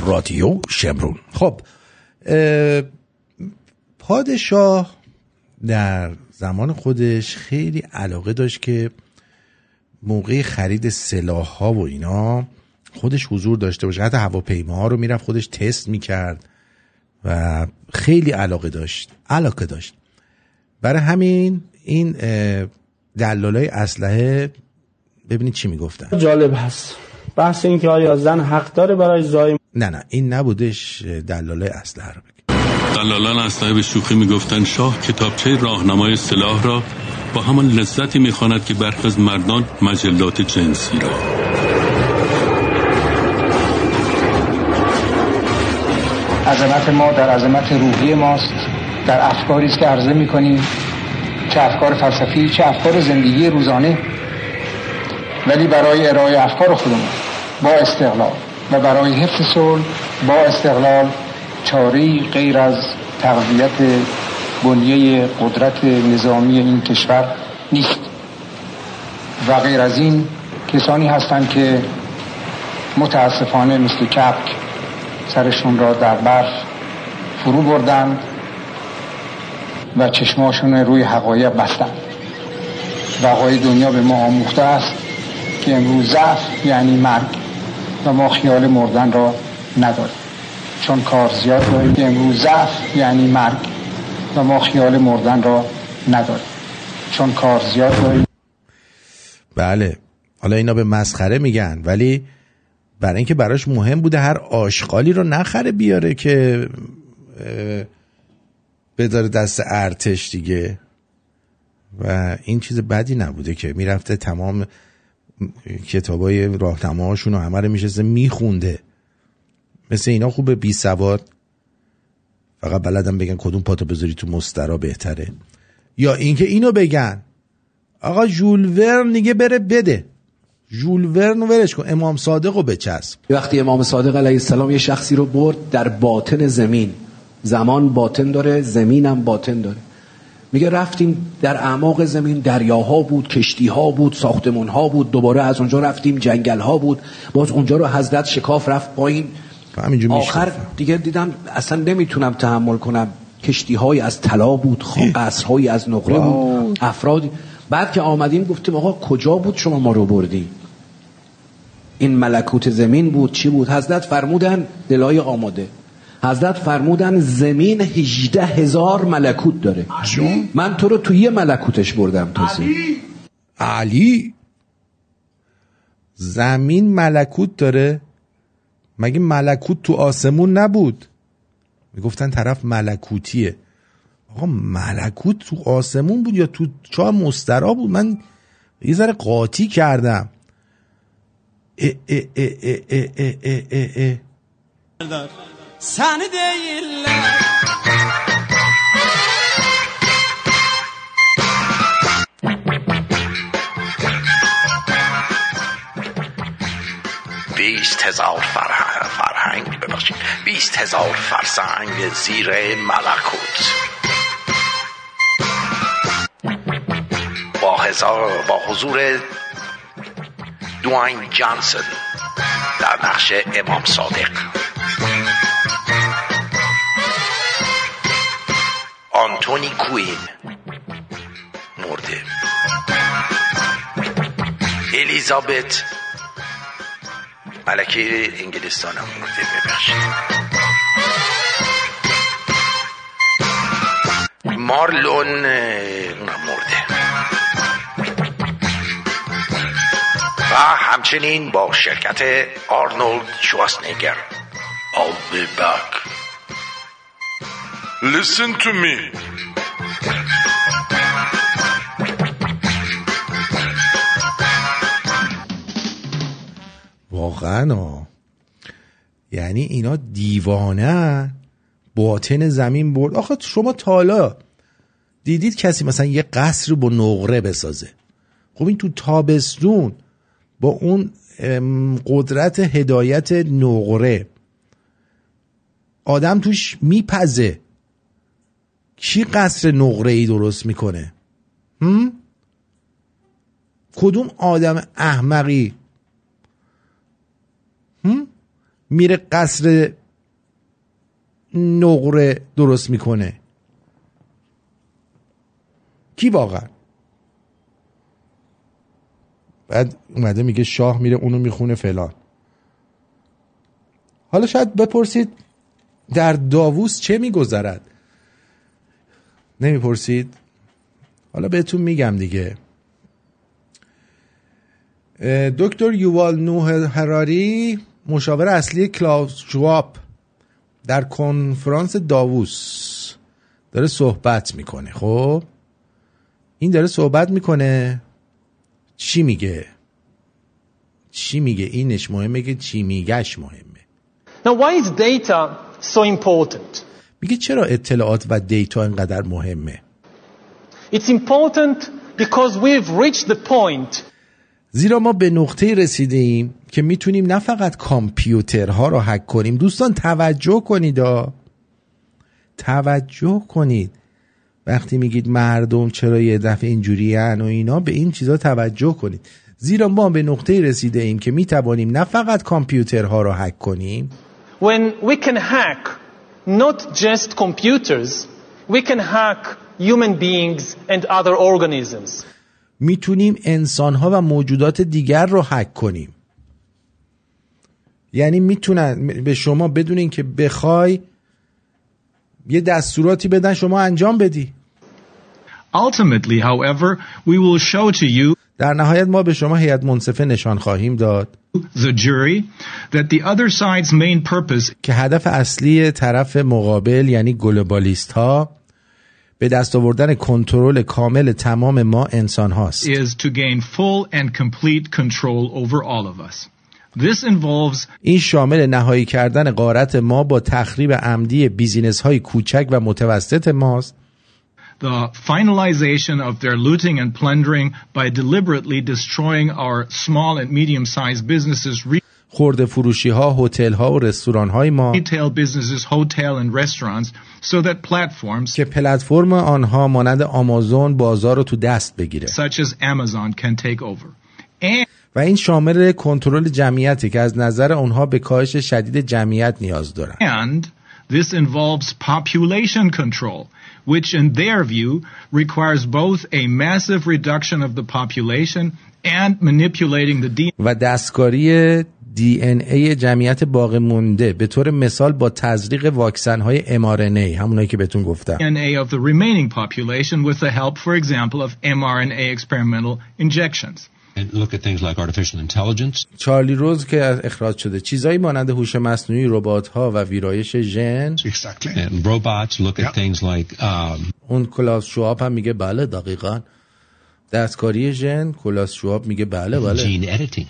رادیو شمرون. خب اه، پادشاه در زمان خودش خیلی علاقه داشت که موقع خرید سلاح ها و اینا خودش حضور داشته باشه. حتی هواپیماها رو می‌رفت خودش تست می‌کرد و خیلی علاقه داشت علاقه داشت. برای همین این دلالای اسلحه ببینید چی می‌گفتن. جالب هست. بحث این که آیا زن حق داره برای زایمان نه نه این نبودش دلالای اسلحه رو دلالان اسلحه به شوخی می‌گفتند شاه کتابچه راهنمای سلاح را با همان لذتی می‌خواند که برخی از مردان مجلات جنسی را. عظمت ما در عظمت روحی ماست. در افکاری است که عرضه می‌کنیم چه افکار فلسفی چه افکار زندگی روزانه. ولی برای ارائه افکار خودمون با استقلال. و برای حفظ صلح با استقلال چاری غیر از تقویت بنیه قدرت نظامی این کشور نیست. و غیر از این کسانی هستند که متاسفانه مثل کپک سرشون را در برف فرو بردند و چشماشون روی حقایق بستند و دنیا به ما آموخته است که امروز ضعف یعنی مرگ و ما خیال مردن را نداریم. چون کار زیاد داریم که امروز ضعف یعنی مرگ و ما خیال مردن را نداریم. چون کار زیاد داریم. بله. حالا اینا به مسخره میگن ولی برای اینکه براش مهم بوده هر آشغالی رو نخره بیاره که بذاره دست ارتش دیگه. و این چیز بدی نبوده که می‌رفته تمام کتابای راهنماهاشون رو همه رو میشسته میخونده. مثل اینا خوبه بی سواد. فقط بلدم بگن کدوم پاتو بذاری تو مسترا بهتره. یا اینکه اینو بگن. آقا ژول ورن دیگه بره بده. ژول ورن ولش کن. امام صادق رو بچسب. وقتی امام صادق علیه السلام یه شخصی رو برد در باطن زمین. زمان باطن داره زمینم باطن داره. میگه رفتیم در اعماق زمین دریاها بود کشتیها بود ساختمانها بود دوباره از اونجا رفتیم جنگلها بود. باز اونجا رو حضرت شکاف رفت پایین. آخر دیگه دیدم اصلا نمی‌تونم تحمل کنم. کشتی های از طلا بود قصرهایی از نقره بود افرادی. بعد که آمدیم گفتیم آقا کجا بود شما ما رو بردی؟ این ملکوت زمین بود چی بود؟ حضرت فرمودن دلای آماده. حضرت فرمودن زمین 18 هزار ملکوت داره. من تو رو توی یه ملکوتش بردم تازه. علی؟ زمین ملکوت داره؟ مگه ملکوت تو آسمون نبود؟ می‌گفتن طرف ملکوتیه. آقا ملکوت تو آسمون بود یا تو چاه مسترا بود؟ من یه ذره قاطی کردم. اه اه اه. Seni değiller. بیست هزار فرهنگ, فرهنگ ببخشید بیست هزار فرسنگ زیر ملکوت با هزار با حضور دوین جانسون در نقش امام صادق آنتونی کوین. مرده. الیزابت. ملکه انگلستان هم مرده ببخشید مارلون مرده. و همچنین با شرکت آرنولد شواسنگر. I'll be back. Listen to me. واقعا. یعنی اینا دیوانه باطن زمین برد آخه شما تالا دیدید کسی مثلا یه قصر با نقره بسازه خب این تو تابستون با اون قدرت هدایت نقره آدم توش میپزه کی قصر نقره ای درست می‌کنه؟ هم؟ کدوم آدم احمقی؟ هم؟ میره قصر نقره درست می‌کنه. کی واقعا؟ بعد اومده میگه شاه میره اونو می‌خونه فلان. حالا شاید بپرسید در داووس چه میگذرد؟ نمی‌پرسید؟ حالا بهتون میگم دیگه. دکتر یووال نوح هراری مشاور اصلی کلاوس شواب در کنفرانس داووس داره صحبت می‌کنه. خب؟ این داره صحبت می‌کنه. چی میگه؟ چی میگه؟ اینش مهمه که چی میگهش مهمه. Now, why is data so important? میگه چرا اطلاعات و دیتا اینقدر مهمه؟ It's important because we've reached the point. زیرا ما به نقطه رسیده ایم که می‌تونیم نه فقط کامپیوترها رو هک کنیم. دوستان توجه کنید ها. توجه کنید. وقتی میگید مردم چرا یه دفعه اینجوری و اینا به این چیزا توجه کنید. زیرا ما به نقطه رسیده ایم که می‌توانیم نه فقط کامپیوترها رو هک کنیم. When we can hack not just computers, we can hack human beings and other organisms. می‌تونیم انسانها و موجودات دیگر رو هک کنیم یعنی می‌تونن به شما بدون اینکه بخوای یه دستوراتی بدن شما انجام بدی Ultimately, however, we will show to you, در نهایت ما به شما هیئت منصفه نشان خواهیم داد. The jury, that the other side's main purpose که هدف اصلی طرف مقابل یعنی گلوبالیست ها به دست آوردن کنترل کامل تمام ما انسان هاست. is to gain full and complete control over all of us. This involves این شامل نهایی کردن قارت ما با تخریب عمدی بیزینس های کوچک و متوسط ماست. The finalization of their looting and plundering by deliberately destroying our small and medium-sized businesses, خورده فروشی ها هتل ها و رستوران های ما retail businesses, hotel and restaurants, so that platforms که پلتفرم آنها مانند آمازون بازار رو تو دست بگیره such as Amazon can take over. And و این شامل کنترل جمعیتی که از نظر آنها به کاهش شدید جمعیت نیاز دارن And this involves population control, which in their view requires both a massive reduction of the population and manipulating the DNA و دستکاری دی ان ای جمعیت باقی مونده به طور مثال با تزریق واکسن های mRNA همونایی که بهتون گفتم of the remaining population with the help, for example, of mRNA experimental injections. And look at things like artificial intelligence. چارلی روز که اخراج شده چیزایی مانند هوش مصنوعی ربات ها و ویرایش ژن. And robots look at things like um, اون کلاس شواب هم میگه بله دقیقا. دستکاری ژن کلاس شواب میگه بله بله. Gene editing.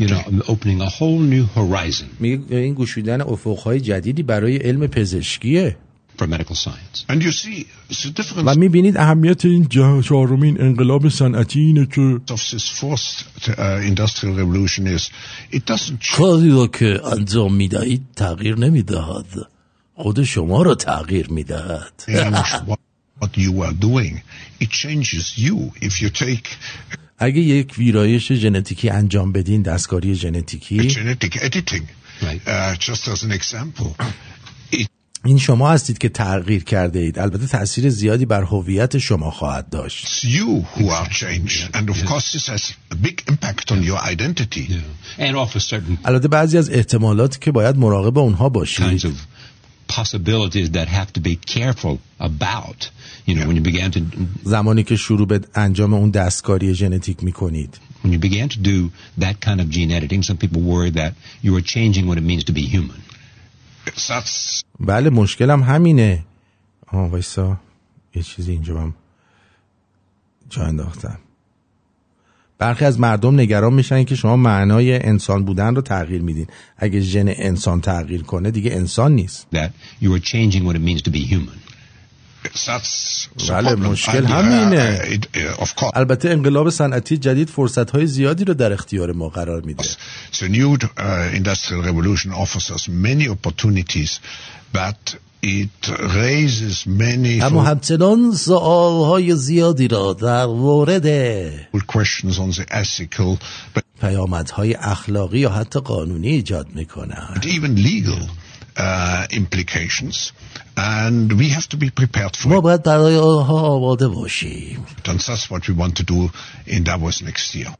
You know, opening a whole new horizon. میگه این گشودن افقهای جدیدی برای علم پزشکیه. For medical science. And you see, it's a difference و می‌بینید اهمیت این چهارمین انقلاب صنعتی اینه که of this fourth uh, industrial revolution is it doesn't کاری را که انجام می‌دهید تغییر نمی‌دهد خود شما را تغییر می‌دهد change what, what you are doing. It changes you. If you take اگه یک ویرایش ژنتیکی انجام بدین دستکاری ژنتیکی این شما هستید که تغییر کرده اید البته تاثیر زیادی بر هویت شما خواهد داشت it's you who are changed. And of course, this has a big impact on your identity. And offers certain البته بعضی از احتمالاتی که باید مراقب اونها باشید kinds of possibilities that have to be careful about. You know, when you began to زمانی که شروع به انجام اون دستکاری ژنتیک می‌کنید when you began to do that kind of gene editing, some people worry that you are changing what it means to be human. بله مشکلم همینه. آه وایسا. یه چیزی اینجا هم جا انداختم. برخی از مردم نگران میشن که شما معنای انسان بودن رو تغییر میدین. اگه ژن انسان تغییر کنه دیگه انسان نیست. That you are changing what it means to be human. بله. مشکل uh, همینه uh, البته انقلاب صنعتی جدید فرصت های زیادی رو در اختیار ما قرار میده the new uh, industrial revolution offers us many opportunities, but it raises many اما همچنان سوال های زیادی را در مورد پیامدهای اخلاقی یا حتی قانونی ایجاد می‌کنن even legal uh, implications, and we have to be prepared for ما باید برای آنها آماده باشیم it. And that's what we want to do in Davos next year.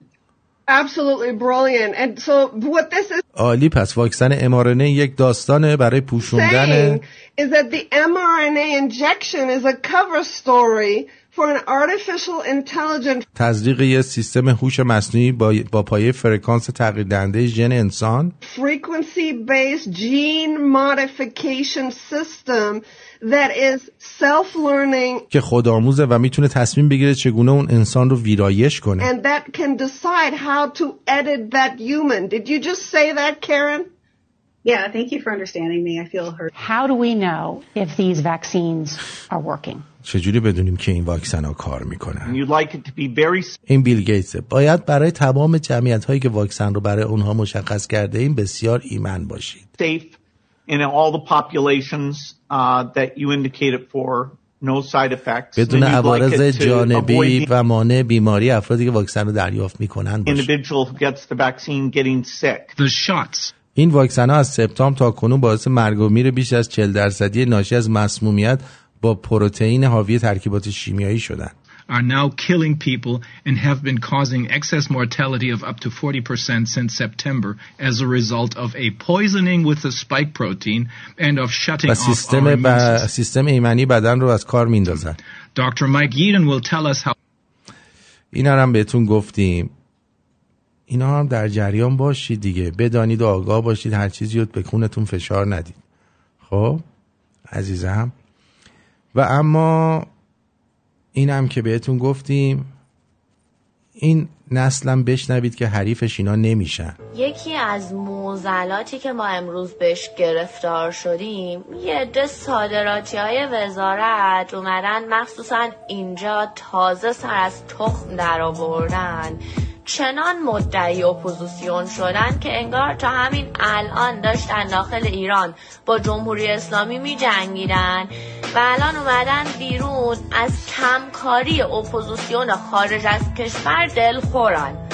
Absolutely brilliant. And so what this is عالی پس واکسن mRNA یک داستانه برای پوشوندن saying is that the mRNA injection is a cover story for an artificial intelligent تزریق یه سیستم هوش مصنوعی با, با پایه فرکانس تغییر دهنده ژن انسان frequency based gene modification system that is self-learning که خودآموزه و میتونه تصمیم بگیره چگونه اون انسان رو ویرایش کنه and that can decide how to edit that human. Did you just say that, Karen? Yeah, thank you for understanding me. I feel heard. How do we know if these vaccines are working? چجوری بدونیم که این واکسن ها کار می‌کنن؟ And you'd like it to be very این بیل گیتسه باید برای تمام جمعیت هایی که واکسن رو برای اونها مشخص کرده این بسیار ایمن باشید. Safe in all the populations uh, that you indicated for. No side effects. بدون like عوارض to جانبی و مانع بیماری افرادی که واکسن رو دریافت می‌کنن باشه individual who gets the vaccine getting sick. The shots. این واکسن ها از سپتامبر تا کنون باعث مرگ و میر بیش از 40 درصدی ناشی از مسمومیت با پروتئین حاوی ترکیبات شیمیایی شدن are now killing people and have been causing excess mortality of up to 40% since September as a result of a poisoning with the spike protein and of shutting off our ب... system. سیستم ایمنی بدن رو از کار میندازن Dr. Mike Yeadon will tell us how اینا هم بهتون گفتیم اینا هم در جریان باشید دیگه بدانید و آگاه باشید هر چیزی رو به کونتون فشار ندید خب عزیزم و اما اینم که بهتون گفتیم این نسلم بشنوید که حریفش اینا نمیشن. یکی از موزلاتی که ما امروز بهش گرفتار شدیم یه عده صادراتی های وزارت اومدن مخصوصا اینجا تازه سر از تخم در آوردن چنان مدعی اپوزیسیون شدن که انگار تا همین الان داشتن داخل ایران با جمهوری اسلامی می جنگیدن و الان اومدن بیرون از کمکاری اپوزیسیون خارج از کشور دل خورن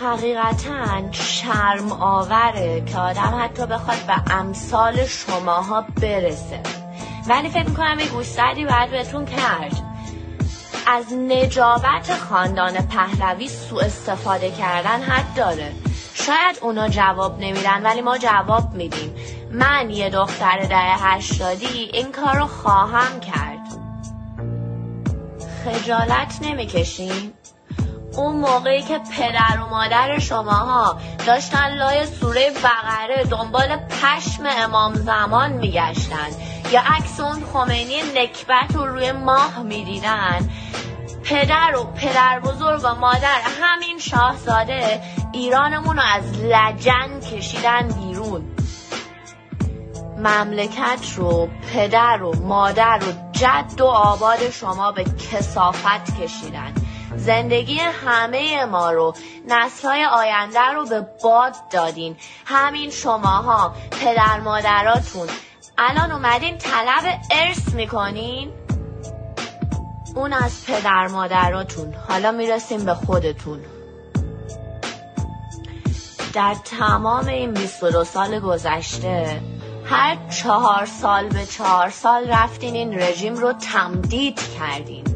حقیقتا شرم آوره که آدم حتی بخواد به امثال شماها برسه. ولی فکر می‌کنم یه گوشزدی باید بهتون کرد. از نجابت خاندان پهلوی سوء استفاده کردن حد داره. شاید اونا جواب نمیدن ولی ما جواب میدیم. من یه دختر دهه هشتادی این کار رو خواهم کرد. خجالت نمی‌کشین؟ اون موقعی که پدر و مادر شماها داشتن لای سوره بقره دنبال پشم امام زمان میگشتن. یا عکس اون خمینی نکبت رو روی ماه می‌دیدن. پدر و پدر بزرگ و مادر همین شاهزاده ایرانمون رو از لجن کشیدن بیرون. مملکت رو پدر و مادر و جد و آباد شما به کسافت کشیدن. زندگی همه ما رو نسلهای آینده رو به باد دادین. همین شماها پدر مادراتون الان اومدین طلب ارث می‌کنین؟ اون از پدر مادراتون. حالا می‌رسیم به خودتون. در تمام این 22 سال گذشته هر چهار سال به چهار سال رفتین این رژیم رو تمدید کردین.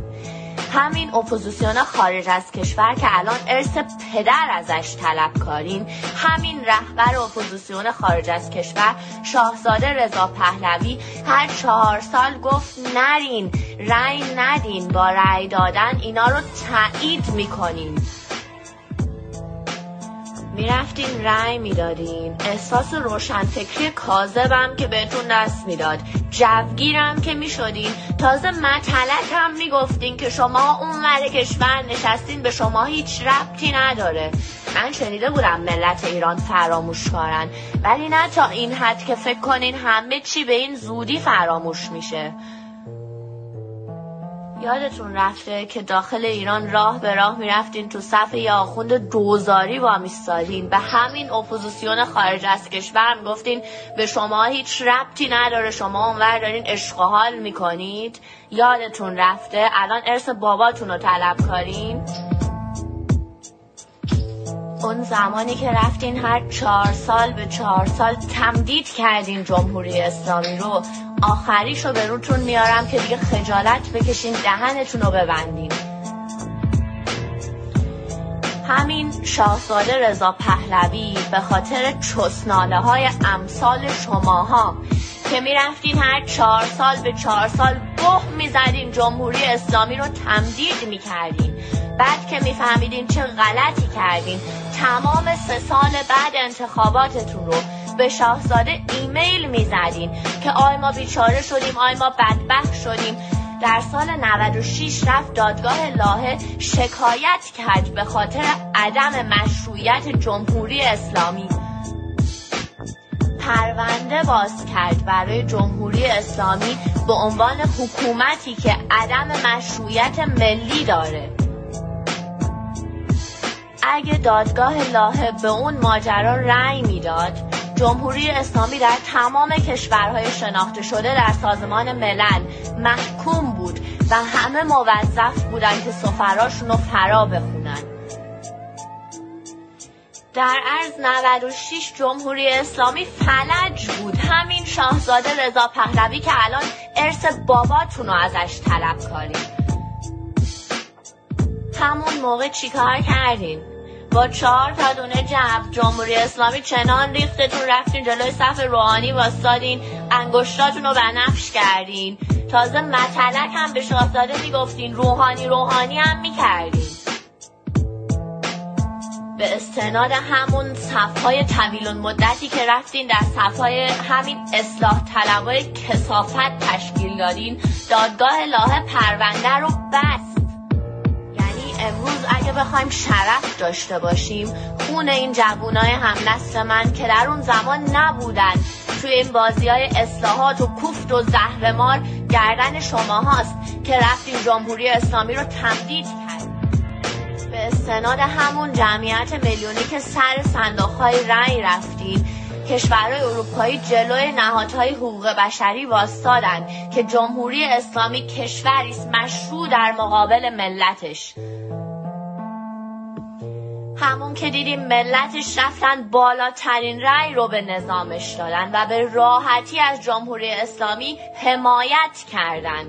همین اپوزیسیون خارج از کشور که الان ارث پدر ازش طلب کارین همین رهبر اپوزیسیون خارج از کشور شاهزاده رضا پهلوی هر چهار سال گفت نرین رأی ندین با رأی دادن اینا رو تایید می‌کنین می‌رفتین رأی می‌دادین. احساس روشنفکری کاذبم که بهتون دست می‌داد. جوگیرم که می‌شدین. تازه مطلق هم می‌گفتین که شما اون ور کشور نشستین به شما هیچ ربطی نداره. من شنیده بودم ملت ایران فراموش کارن. ولی نه تا این حد که فکر کنین همه چی به این زودی فراموش میشه. یادتون رفته که داخل ایران راه به راه می‌رفتین تو صف یه آخوند دوزاری وامیستادین. به همین اپوزیسیون خارج از کشور می‌گفتین به شما هیچ ربطی نداره شما اونور دارین عشق و می‌کنید. یادتون رفته الان ارث باباتون رو طلب کارین اون زمانی که رفتین هر چهار سال به چهار سال تمدید کردین جمهوری اسلامی رو. آخریش رو به روتون میارم که دیگه خجالت بکشین دهنتون رو ببندین. همین شاهزاده رضا پهلوی به خاطر چسناله های امثال شماها که می‌رفتین هر چهار سال به چهار سال بح می‌زدین جمهوری اسلامی رو تمدید می‌کردین. بعد که میفهمیدین چه غلطی کردین تمام سه سال بعد انتخاباتتون رو به شاهزاده ایمیل می‌زدین که آی ما بیچاره شدیم آی ما بدبخت شدیم. در سال 96 رفت دادگاه لاهه شکایت کرد به خاطر عدم مشروعیت جمهوری اسلامی. پرونده باز کرد برای جمهوری اسلامی به عنوان حکومتی که عدم مشروعیت ملی داره. اگه دادگاه لاهه به اون ماجرا رأی می‌داد جمهوری اسلامی در تمام کشورهای شناخته شده در سازمان ملل محکوم بود و همه موظف بودن که سفراشون رو فرا بخونن. در عرض 96 جمهوری اسلامی فلج بود. همین شاهزاده رضا پهلوی که الان ارث باباتون رو ازش طلب کاریم همون موقع چیکار کردین با چهار تا دونه جب جمهوری اسلامی چنان ریختتون رفتین جلوی صف روحانی واستادین انگشتاتون رو بنفش کردین. تازه مطلق هم به شاهزاده می‌گفتین روحانی روحانی هم می‌کردین. به استناد همون صفهای طویل مدتی که رفتین در صفهای همین اصلاح طلبای کسافت تشکیل دادین دادگاه لاه پرونده رو بست امروز اگه بخوایم شرف داشته باشیم خون این جوونای هم نسل من که در اون زمان نبودن. توی این بازی های اصلاحات و کوفت و زهرمار گردن شما هاست که رفتین جمهوری اسلامی رو تمدید کرد به استناد همون جمعیت میلیونی که سر صندوق های رأی رفتین کشورهای اروپایی جلوی نهادهای حقوق بشری واستادن که جمهوری اسلامی کشوری است مشروع در مقابل ملتش. همون که دیدیم ملتش رفتن بالاترین رأی رو به نظامش دادن و به راحتی از جمهوری اسلامی حمایت کردن.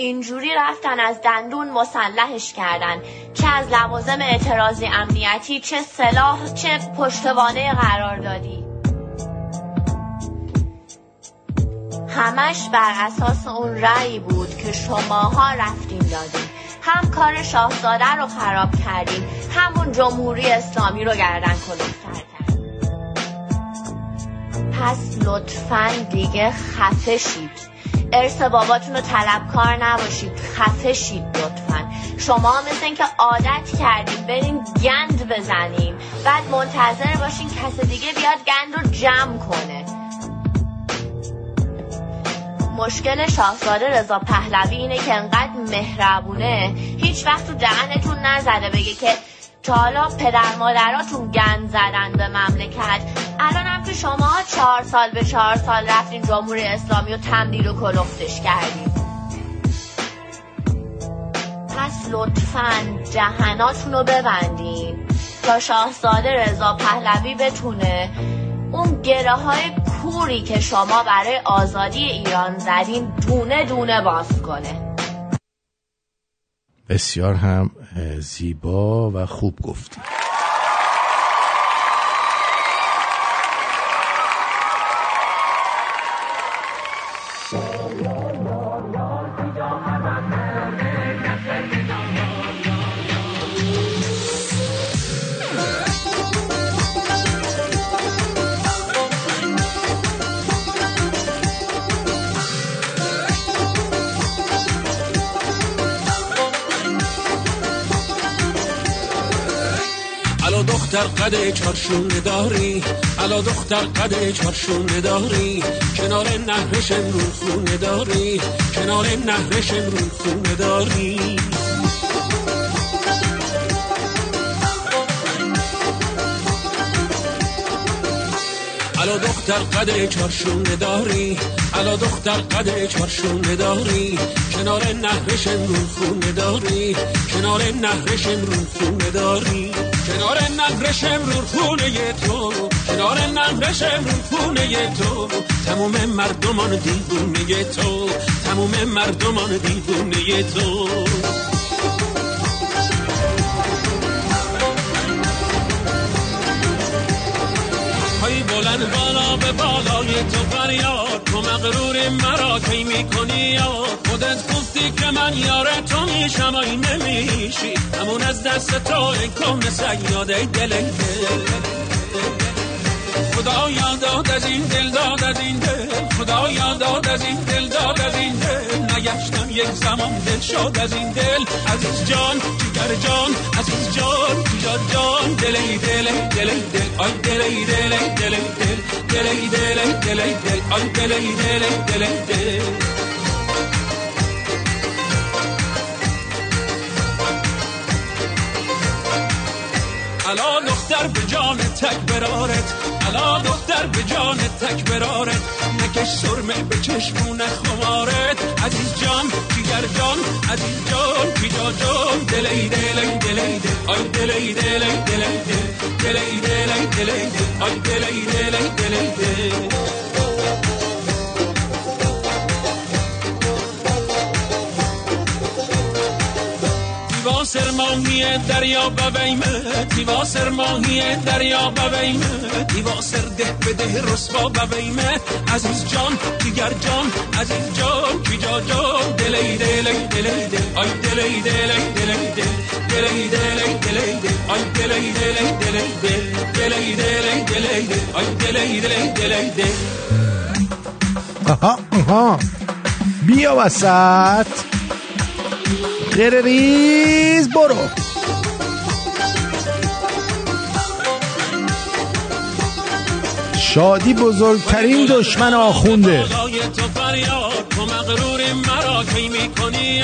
اینجوری رفتن از دندون مسلحش کردن. چه از لوازم اعتراضی امنیتی چه سلاح چه پشتوانه قرار دادی. همش بر اساس اون رأی بود که شماها رفتین دادین هم کار شاهزاده رو خراب کردین همون جمهوری اسلامی رو گردن کلوفتر پس لطفا دیگه خفه شید. ارث باباتون رو طلبکار نباشید. خفه شید لطفا. شما مثل اینکه عادت کردین برین گند بزنین بعد منتظر باشین کس دیگه بیاد گند رو جمع کنه. مشکل شاهزاده رضا پهلوی اینه که انقدر مهربونه. هیچ وقت تو دهنتون نزده بگه که تا حالا پدر مادراتون گند زدن به مملکت. الان هم که شما چهار سال به چهار سال رفتین جمهوری اسلامی و تمدید و کلفتش کردین. پس لطفا دهناتون رو ببندین تا شاهزاده رضا پهلوی بتونه اون گره های کوری که شما برای آزادی ایران زدین دونه دونه باز کنه. بسیار هم زیبا و خوب گفتی. دختر قد چارشونه داری. الا دختر قد چارشونه داری. کنار نهرش امرون خونه داری. کنار نهرش امرون خونه داری. الا دختر قد چارشونه داری. الا دختر قد چارشونه داری. کنار نهرش امرون خونه داری. کنار نهرش امرون خونه داری. کنار نهرش امرون خونه تو کنار نهرش امرون خونه تو تموم مردمان دیوونه تو تموم مردمان دیوونه تو به بالای تو فریاد. تو مغرور مرا کی می‌کنی یاد خودت گفتی که من یار تو میشم آی نمیشی. همون از دست تو کن سیاده دل دل. خدا یاد از این دل داد از این دل خدا یاد از این دل داد از این دل نگشتم یک زمان دل شد از این دل عزیز جان جگر جان عزیز جان جگر جان دل ای دل دل ای دل آی دل ای دل دل دل دل ای دل دل دل آی دل ای دل دل دل الا دختر به جان تک برارت الا دختر به جان تک برارت نکش سرمه به چشمون خمارت عزیز جان جیگر جان عزیز جان پیجا جان دلی دلی دلی دل آی دلی دلی دلی دل دلی دلی دلی دل آی دلی دلی دلی دل تیوا سرماهی دریا بویمه تیوا سرماهی دریا بویمه تیوا سر ده به ده رسوا بویمه عزیز جان دیگر جان عزیز جان کجا جان دلی دلی دلی دل آی دلی دلی دلی دل دلی دلی دلی دل آی دلی دلی دلی دل دلی دلی دلی دل آی دلی دلی دلی دل آها آها بیا وسط ریز برو شادی بزرگترین دشمن آخونده. تو فریاد تو مغرور مرا کی می‌کنی؟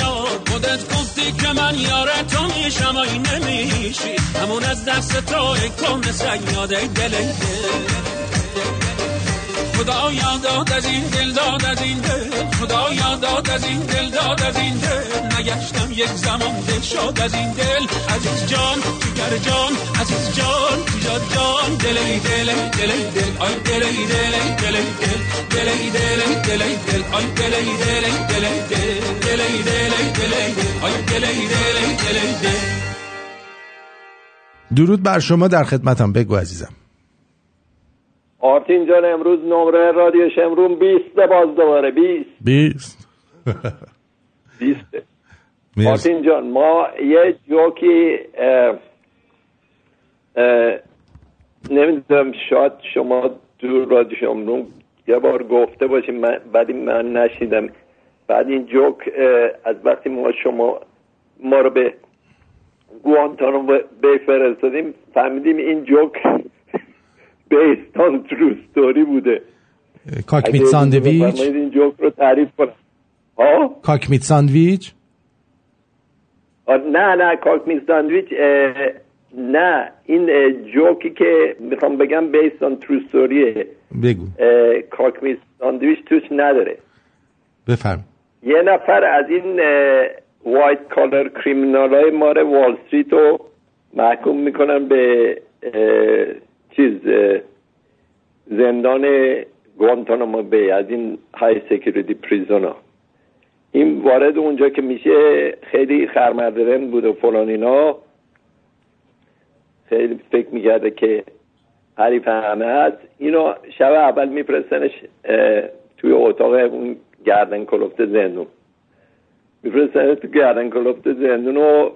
خودت گفتی که من یار تو میشم آی نمیشی؟ همون از دست تو ای کن سیاده دل دل خدا یاد از این دل داد از این دل خدا یاد از این دل داد از این دل نگشتم یک زمان دل شد از این دل عزیز جان جگر جان عزیز جان جگر جان دل ای دل ای دل ای دل آی دل ای دل ای دل ای دل دل ای دل ای دل ای دل آی دل ای دل ای دل ای دل دل ای دل ای دل ای دل آی دل ای دل ای دل ای دل درود بر شما در خدمتم بگو عزیزم آرتین جان امروز نمره رادیو شمرون 20 باز دوباره 20 بیست. 20 مرسی. آرتین جان ما یه جوکی نمی‌دونم شاید شما تو رادیو شمرون یه بار گفته باشیم من بعد من نشیدم. بعد این جوک از وقتی ما شما ما رو به گوانتانو بی فرستادیم فهمیدیم این جوک based on true story بوده cockmeat sandwich؟ این جوک رو تعریف کنم. ها؟ cockmeat sandwich؟ نه نه cockmeat sandwich نه. این جوکی که می‌خوام بگم based on true story ه بگو. cockmeat sandwich توش نداره. بفرما. یه نفر از این white collar criminal های مار وال استریت رو محکوم می‌کنن به چیز زندان گوانتانامو بی از این های سکیوریتی پریزون ها این وارد اونجا که میشه خیلی خرمردرن بود و فلان اینا. خیلی فکر می‌کرده که حریف همه هست اینو شب اول میفرستنش توی اتاق اون گردن کلفت زندون. میفرستنش تو گردن کلفت زندون و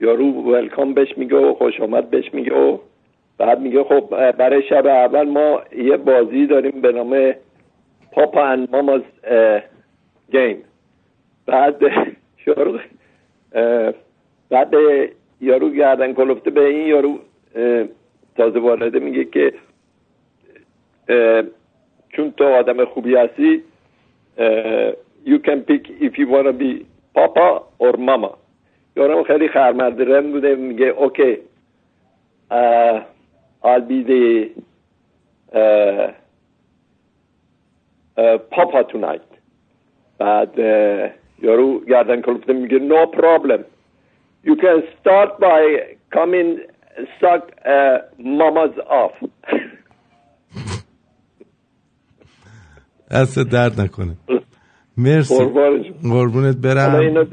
یارو ولکام بهش میگه و خوش آمد بهش میگه و بعد میگه خب برای شب اول ما یه بازی داریم به نام پاپا اند ماماز گیم بعد اه، بعد یارو گردن کلفته به این یارو تازه وارده میگه که چون تو آدم خوبی هستی you can pick if you wanna be papa or mama. یارو خیلی خرمردرن بوده میگه اوکی. I'll be the اه، اه، papa tonight بعد یارو گردن کلفته میگه no problem. You can start by coming suck uh, mama's off. دست درد نکنه. مرسی. قربونت برم. اینو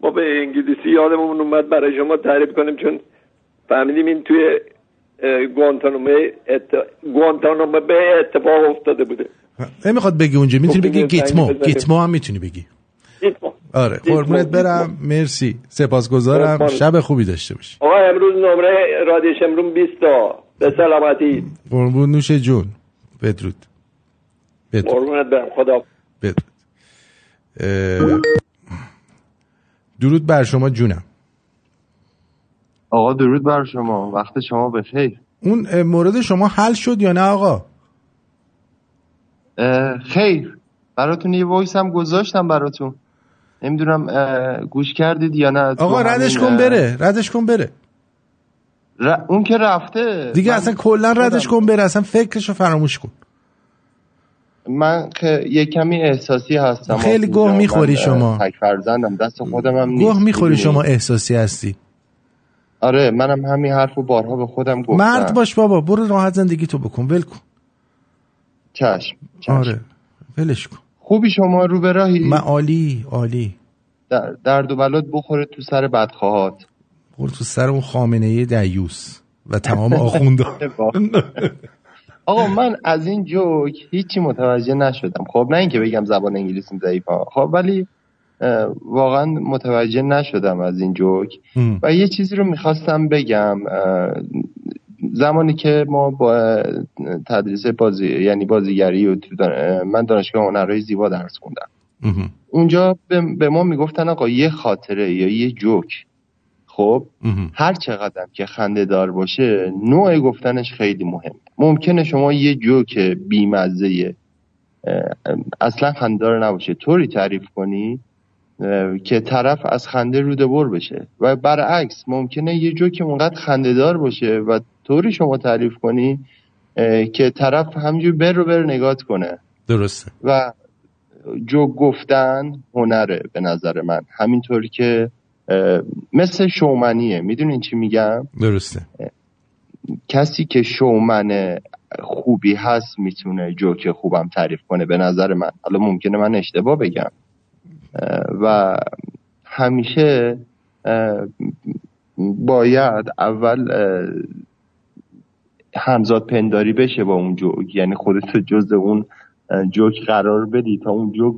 ما به انگلیسی یادمون اومد. برای شما تعریف کنیم چون فهمیدیم این توی گوانتانامه به اتفاق افتاده بوده. نمی‌خواد بگی اونجا می‌تونی خب، بگی گیتمو. گیتمو هم می‌تونی بگی. گیتمو. آره قربونت برم. مرسی. سپاسگزارم. شب خوبی داشته باشی. آقا امروز نمره رادیو شمرون 20 تا به سلامتی. قربون نوش جون. بدرود. بدرود. قربونت برم. خدا. بدرود. درود بر شما جونم. آقا درود بر شما. وقت شما بخیر اون اه، مورد شما حل شد یا نه آقا؟ خیر. براتون یه وایس هم گذاشتم براتون. نمی‌دونم گوش کردید یا نه. آقا ردش کن بره. ردش کن بره. ر- اون که رفته. دیگه اصلا کلا ردش کن بره. اصلا فکرشو فراموش کن. من که یه کمی احساسی هستم. خیلی. گوه می‌خوری شما. فرزندم دست خودم هم نیست. گوه می‌خوری؟ شما احساسی هستی. آره منم همین حرف رو بارها به خودم گفتم. مرد باش بابا برو راحت زندگی تو بکن ول کن. چشم, چشم. آره ولش کن. خوبی شما رو به راهی؟ من عالی عالی. در- درد و بلات بخوره تو سر بدخواهات. برو تو سر اون خامنه دیوس و تمام آخوندا. آقا من از این جوک هیچی متوجه نشدم. خب نه اینکه بگم زبان انگلیسیم ضعیفه خب ولی واقعا متوجه نشدم از این جوک. و یه چیزی رو می‌خواستم بگم زمانی که ما با تدریس بازی یعنی بازیگری و من دانشگاه هنرهای زیبا درس خوندم. اونجا به, ما می‌گفتن آقا یه خاطره یا یه جوک. خب؟ هر چقدر که خنده دار باشه نوع گفتنش خیلی مهم. ممکنه شما یه جوک بیمزه اصلا خنده دار نباشه طوری تعریف کنی که طرف از خنده روده بر بشه. و برعکس ممکنه یه جوک اونقدر خنده دار باشه و طوری شما تعریف کنی که طرف همجور بر رو بر نگات کنه. درسته. و جو گفتن هنره به نظر من. همینطور که مثل شومنیه. می‌دونین چی میگم؟ درسته. کسی که شومن خوبی هست می‌تونه جوک خوبم تعریف کنه به نظر من. حالا ممکنه من اشتباه بگم. و همیشه باید اول همزاد پنداری بشه با اون جوک. یعنی خودتو جز اون جوک قرار بدی تا اون جوک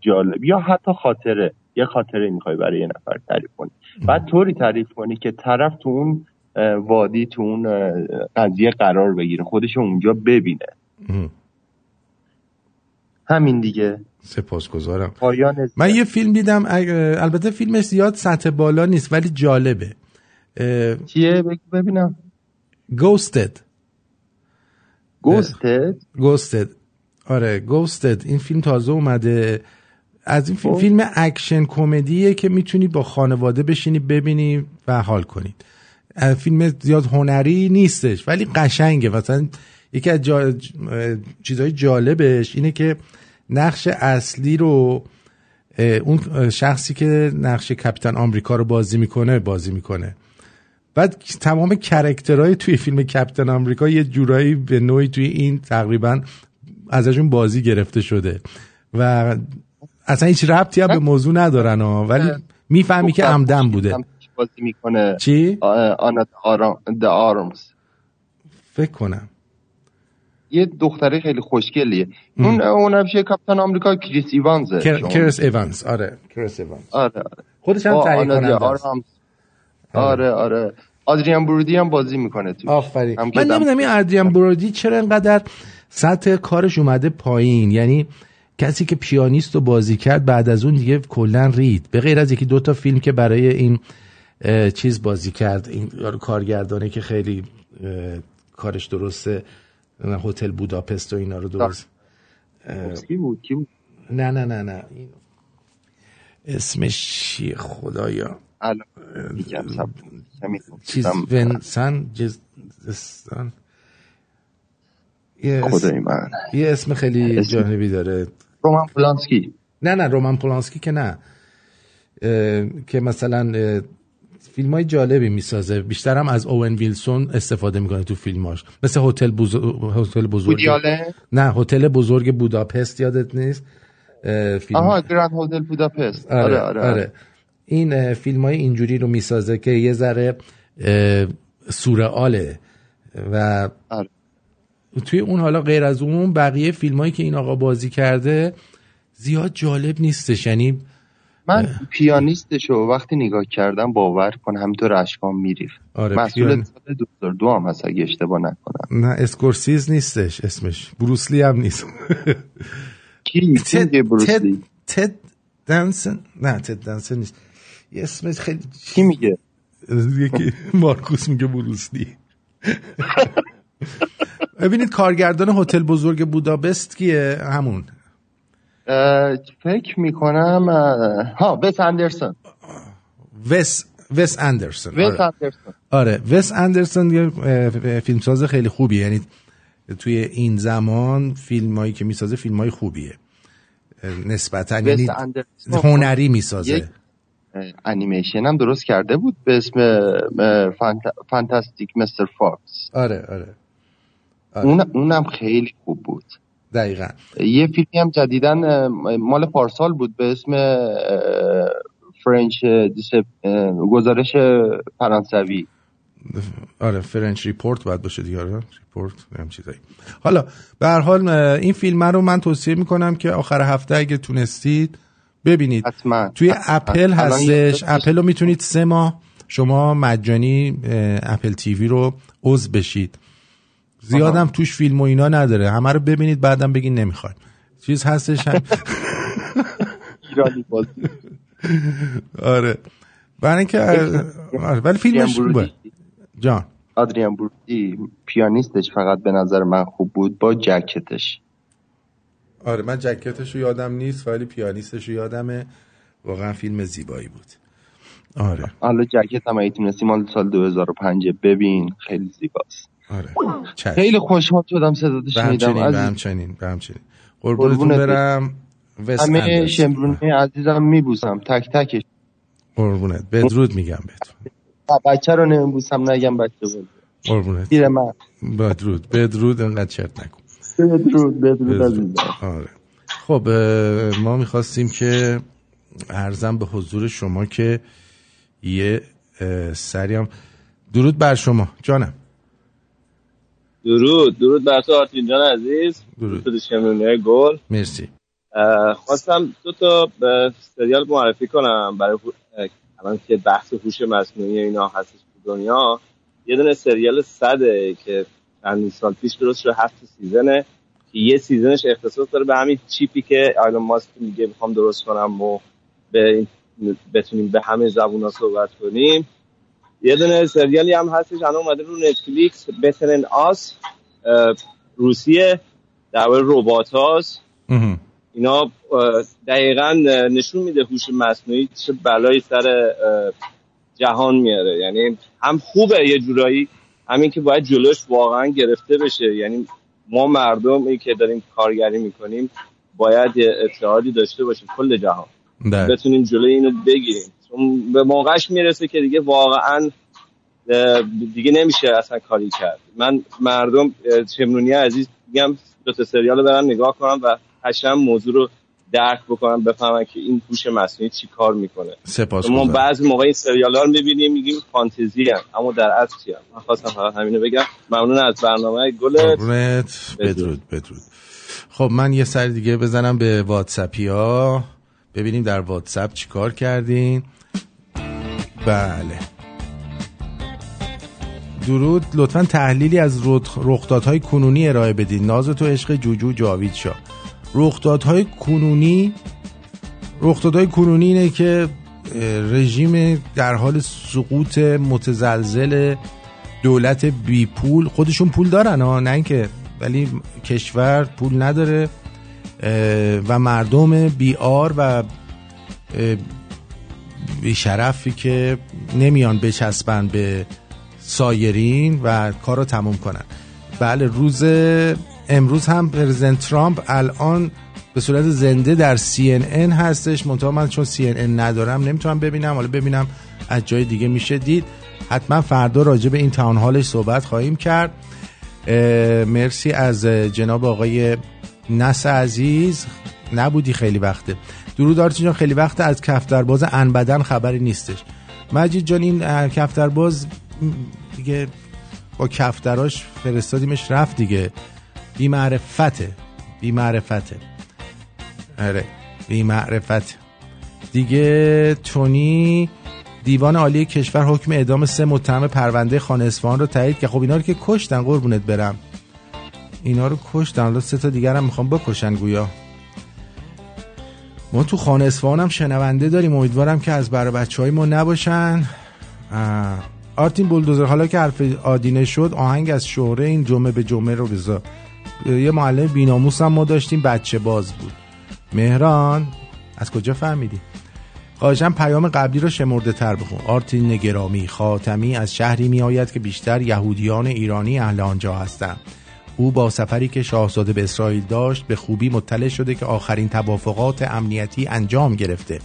جالب یا حتی خاطره. یه خاطره می‌خوای برای یه نفر تعریف کنی. بعد طوری تعریف کنی که طرف تو اون وادی تو اون قضیه قرار بگیره. خودش اونجا ببینه. همین دیگه. سپاسگزارم. من یه فیلم دیدم البته فیلمش زیاد سطح بالا نیست ولی جالبه. چیه؟ ببینم. Ghosted Ghosted Ghosted آره Ghosted این فیلم تازه اومده. از این فیلم, خب. فیلم اکشن کمدیه که می‌تونی با خانواده بشینی ببینی و حال کنید فیلم زیاد هنری نیستش ولی قشنگه. مثلا یکی از جا... چیزهای جالبش اینه که نقش اصلی رو اون شخصی که نقش کپیتان آمریکا رو بازی می‌کنه بازی می‌کنه. بعد تمام کرکترهای توی فیلم کپتن آمریکا یه جورایی به نوعی توی این تقریبا ازشون بازی گرفته شده. و اصلا هیچ ربطی هم به موضوع ندارن ها. ولی می‌فهمی که عمدن بوده. بازی می‌کنه. چی؟ آنات آرام فکر کنم. یه دختره خیلی خوشگلیه. اون اون همیشه کاپیتان آمریکا کریس شما کریس ایوانس آره. کریس ایوانس آره آره. خودش هم تهیه کننده. آرماس. آره. آره ادریان برودی هم بازی می‌کنه تو. آفرین. هم من نمی‌دونم این ادریان برودی چرا اینقدر سطح کارش اومده پایین؟ یعنی کسی که پیانیست رو بازی کرد بعد از اون دیگه کلا رید. به غیر از یکی دوتا فیلم که برای این چیز بازی کرد این کارگردانه که خیلی کارش درسته هتل بوداپست و اینا رو درست. کی بود؟ کی بود؟ نه نه نه نه. این اسمش چیه خدایا. چیز. ونسن جزستان یه اسم, من. یه اسم خیلی جانبی داره. رومان پولانسکی. نه نه رومان پولانسکی که نه. که مثلا فیلم های جالبی می‌سازه. بیشتر هم از اوون ویلسون استفاده می‌کنه تو فیلماش. مثل هتل بزرگ هتل بزرگ؟ نه هتل بزرگ بوداپست یادت نیست؟ فیلم. آها گراند هتل بوداپست. آره آره, آره. این فیلم های اینجوری رو می‌سازه که یه ذره سورئاله. و آره. توی اون حالا غیر از اون بقیه فیلم هایی که این آقا بازی کرده زیاد جالب نیستش. یعنی من پیانیستشو وقتی نگاه کردم باور کن همینطور اشکام میریخت. آره، مسئول پیان- سال 2002 هم هست اگه اشتباه نکنم. نه اسکورسیز نیستش اسمش. بروسلی هم نیست. کی؟ تد بروسلی؟ تد دنسن؟ نه تد دنسن نیست. یه اسمش خیلی کی میگه؟ یکی مارکوس میگه بروسلی. ببینید کارگردان هتل بزرگ بوداپست کیه؟ همون. فکر می‌کنم ها وس اندرسون. وس وس اندرسون وس آره. اندرسون. آره وس اندرسون یه فیلمساز خیلی خوبیه. یعنی توی این زمان فیلم هایی که می‌سازه فیلم های خوبیه نسبتا یعنی هنری می‌سازه. انیمیشن هم درست کرده بود به اسم Fant- Fantastic Mr. Fox آره آره. آره. اون اونم خیلی خوب بود. دقیقا. یه فیلمی هم جدیدن مال پارسال بود به اسم اه، French Disp... گزارش فرانسوی. آره French Report باید باشه دیگه آره. report هم چیزایی. حالا به هر حال این فیلم رو من توصیه می‌کنم که آخر هفته اگه تونستید ببینید. حتما توی حتما. اپل هستش. اپل رو می‌تونید سه ماه شما مجانی اپل تیوی رو عضو بشید. زیادم توش فیلم و اینا نداره. همه رو ببینید بعدم بگین نمی‌خوایم چیز هستش هم ایرانی بازی. آره. برای اینکه آره، ولی فیلمش خوبه. جان. آدریان بروتی پیانیستش فقط به نظر من خوب بود با جکتش. آره من جکتش رو یادم نیست ولی پیانیستش رو یادمه. واقعا فیلم زیبایی بود. آره. حالا جکت هم اگه تونستی مال سال 2005 ببین خیلی زیباست. آره. چشم. خیلی خوشحال شدم صدات شنیدم به. همچنین به همچنین. قربونتون قربونت برم. همه. شمرونی عزیزم میبوسم. تک تکش قربونت. بدرود میگم بهتون. بچه رو نمیبوسم نگم بچه بود قربونت. دیر من بدرود. بدرود انقدر چرت نکن. بدرود بدرود بدرود. عزیزم. آره. خب ما می‌خواستیم که ارزم به حضور شما که یه اه، سری هم درود بر شما. جانم. درود. درود بر تو آرتین جان عزیز. درود. گل. مرسی. خواستم دو تا سریال معرفی کنم. برای الان که بحث هوش مصنوعی اینا هستش تو دنیا یه دونه سریال صده که چند سال پیش درست شده هفت season ه که یه season ش اختصاص داره به همین chip ی که ایلان ماسک میگه می‌خوام درست کنم و به بتونیم به همه زبونا صحبت کنیم. یه دونه سریالی هم هستش الان اومده رو نتفلیکس Better Than Us روسیه درباره ربات هاست. اینا دقیقا نشون میده هوش مصنوعی چه بلایی سر جهان میاره. یعنی هم خوبه یه جورایی همین که باید جلوش واقعا گرفته بشه. یعنی ما مردمی که داریم کارگری می‌کنیم باید یه اتحادی داشته باشیم کل جهان. بله. بتونیم جلوی اینو بگیریم. چون به موقعش می‌رسه که دیگه واقعا دیگه نمیشه اصلا کاری کرد. من مردم اه، شمرونی عزیز میگم دو تا سریال برن نگاه کنم و قشنگ موضوع رو درک بکنم بفهمن که این هوش مصنوعی چی کار می‌کنه. سپاس ما بعضی موقع این سریال ها رو می‌بینیم میگیم فانتزی هم اما در اصل چی هم. من خواستم فقط همینو بگم. ممنون از برنامه گلت. بدرود بدرود. خب من یه سر دیگه بزنم به واتسپی ها ببینیم در واتساپ چیکار کردین. بله. درود لطفا تحلیلی از رخ- رخدادهای کنونی ارائه بدین. ناز تو عشق جوجو جاوید شاه رخدادهای کنونی رخدادهای کنونی اینه که رژیم در حال سقوط متزلزل دولت بی پول. خودشون پول دارن ها نه اینکه ولی کشور پول نداره و مردم بیار و اه، بیشرفی که نمیان بچسبن به سایرین و کار رو تموم کنن. بله روز امروز هم پرزیدنت ترامپ الان به صورت زنده در CNN هستش. منتها من چون CNN ندارم نمی‌تونم ببینم. حالا ببینم از جای دیگه میشه دید. حتما فردا راجع به این تاون هالش صحبت خواهیم کرد. مرسی از جناب آقای نس عزیز. نبودی خیلی وقته. درود آرتین جان خیلی وقت از کفترباز انبدن خبری نیستش. مجید جان این کفترباز دیگه با کفتراش فرستادیمش رفت دیگه. بی معرفته بی معرفته آره بی معرفت دیگه تونی دیوان عالی کشور حکم اعدام سه متهم پرونده خانه اصفهان رو تایید که خب اینا رو که کشتن قربونت برم. اینا رو کشتن. حالا سه تا دیگر هم می‌خوام بکشن گویا. ما تو خانه اصفهان هم شنونده داریم. امیدوارم که از برای بچه های ما نباشن. آرتین بولدوزر حالا که حرف آدینه شد آهنگ از شهره این جمعه به جمعه رو بذار. یه معلم بیناموس هم ما داشتیم بچه باز بود. مهران از کجا فهمیدی؟ خواهشم پیام قبلی رو شمرده تر بخون. آرتین نگرامی خاتمی از شهری می آید که بیشتر یهودیان ایرانی اهل آنجا هستند. او با سفری که شاهزاده به اسرائیل داشت به خوبی مطلع شده که آخرین توافقات امنیتی انجام گرفته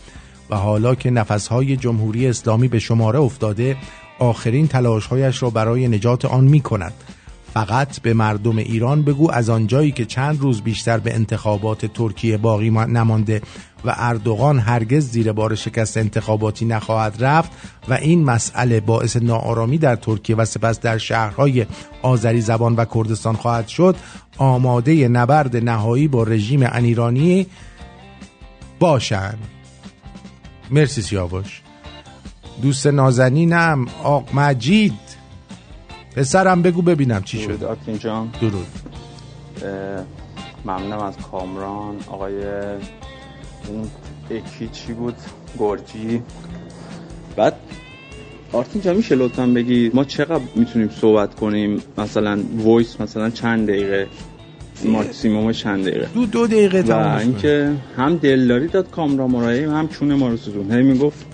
و حالا که نفسهای جمهوری اسلامی به شماره افتاده آخرین تلاشهایش را برای نجات آن می کند فقط به مردم ایران بگو از آنجایی که چند روز بیشتر به انتخابات ترکیه باقی ما- نمانده و اردوغان هرگز زیر بار شکست انتخاباتی نخواهد رفت و این مسئله باعث ناآرامی در ترکیه و سپس در شهرهای آذری زبان و کردستان خواهد شد. آماده نبرد نهایی با رژیم انیرانی باشند مرسی سیاوش. دوست نازنینم آق مجید. پسرم بگو ببینم چی شد. درود ممنونم از کامران. آقای اون اکی چی بود؟ گرجی. بعد آرتین جان میشه لطفا بگی ما چقدر می‌تونیم صحبت کنیم؟ مثلا voice مثلا چند دقیقه؟ ماکسیموم چند دقیقه؟ دو دو دقیقه و کن. اینکه هم دلداری داد کامران مرایی هم چون ما رو سوزون. هی می‌گفت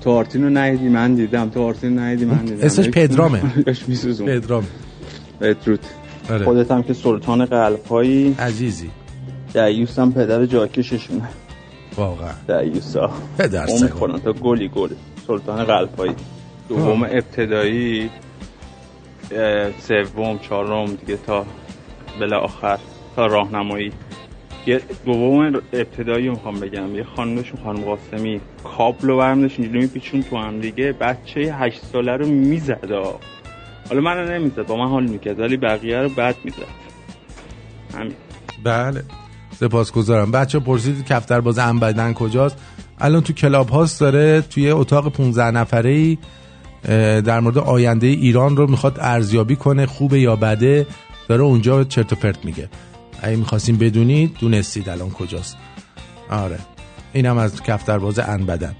تو آرتین رو ندیدی من دیدم. تو آرتین رو ندیدی من دیدم. اسمش پدرامه. میسوزون. پدرام بدرود. آره. خودت هم که سلطان قلبهایی. عزیزی. دیوس هم پدر جاکششونه. واقعا. دیوسا پدر. می‌خورن تا گلی گل. سلطان قلبهایی. دوم. ابتدایی سوم چهارم دیگه تا بالاخر تا راهنمایی. یه دوم ابتدایی رو می‌خوام بگم. یه خانمشون خانم قاسمی کابل رو برمیداشت اینجوری میپیچون تو هم دیگه. بچه هشت ساله رو می‌زد. حالا منو نمی‌زد با من حال می‌کرد ولی بقیه رو بد می‌زد. همین. بله. سپاسگزارم. بچه پرسید کفتر باز انبدن کجاست؟ الان تو کلاب هاست داره توی اتاق 15 نفره ای در مورد آینده ایران رو می‌خواد ارزیابی کنه خوبه یا بده داره اونجا چرت و پرت میگه. اگه می‌خواستیم بدونید دونستید الان کجاست. آره اینم از کفتر باز انبدن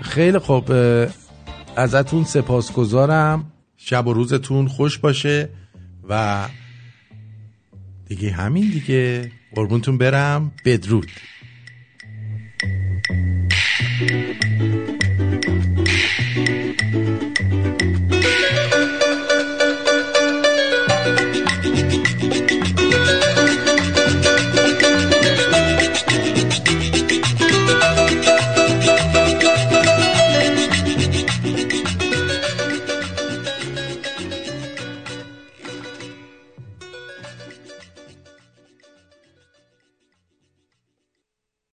خیلی خوب ازتون سپاسگزارم. شب و روزتون خوش باشه و دیگه همین دیگه. قربونتون برم. بدرود.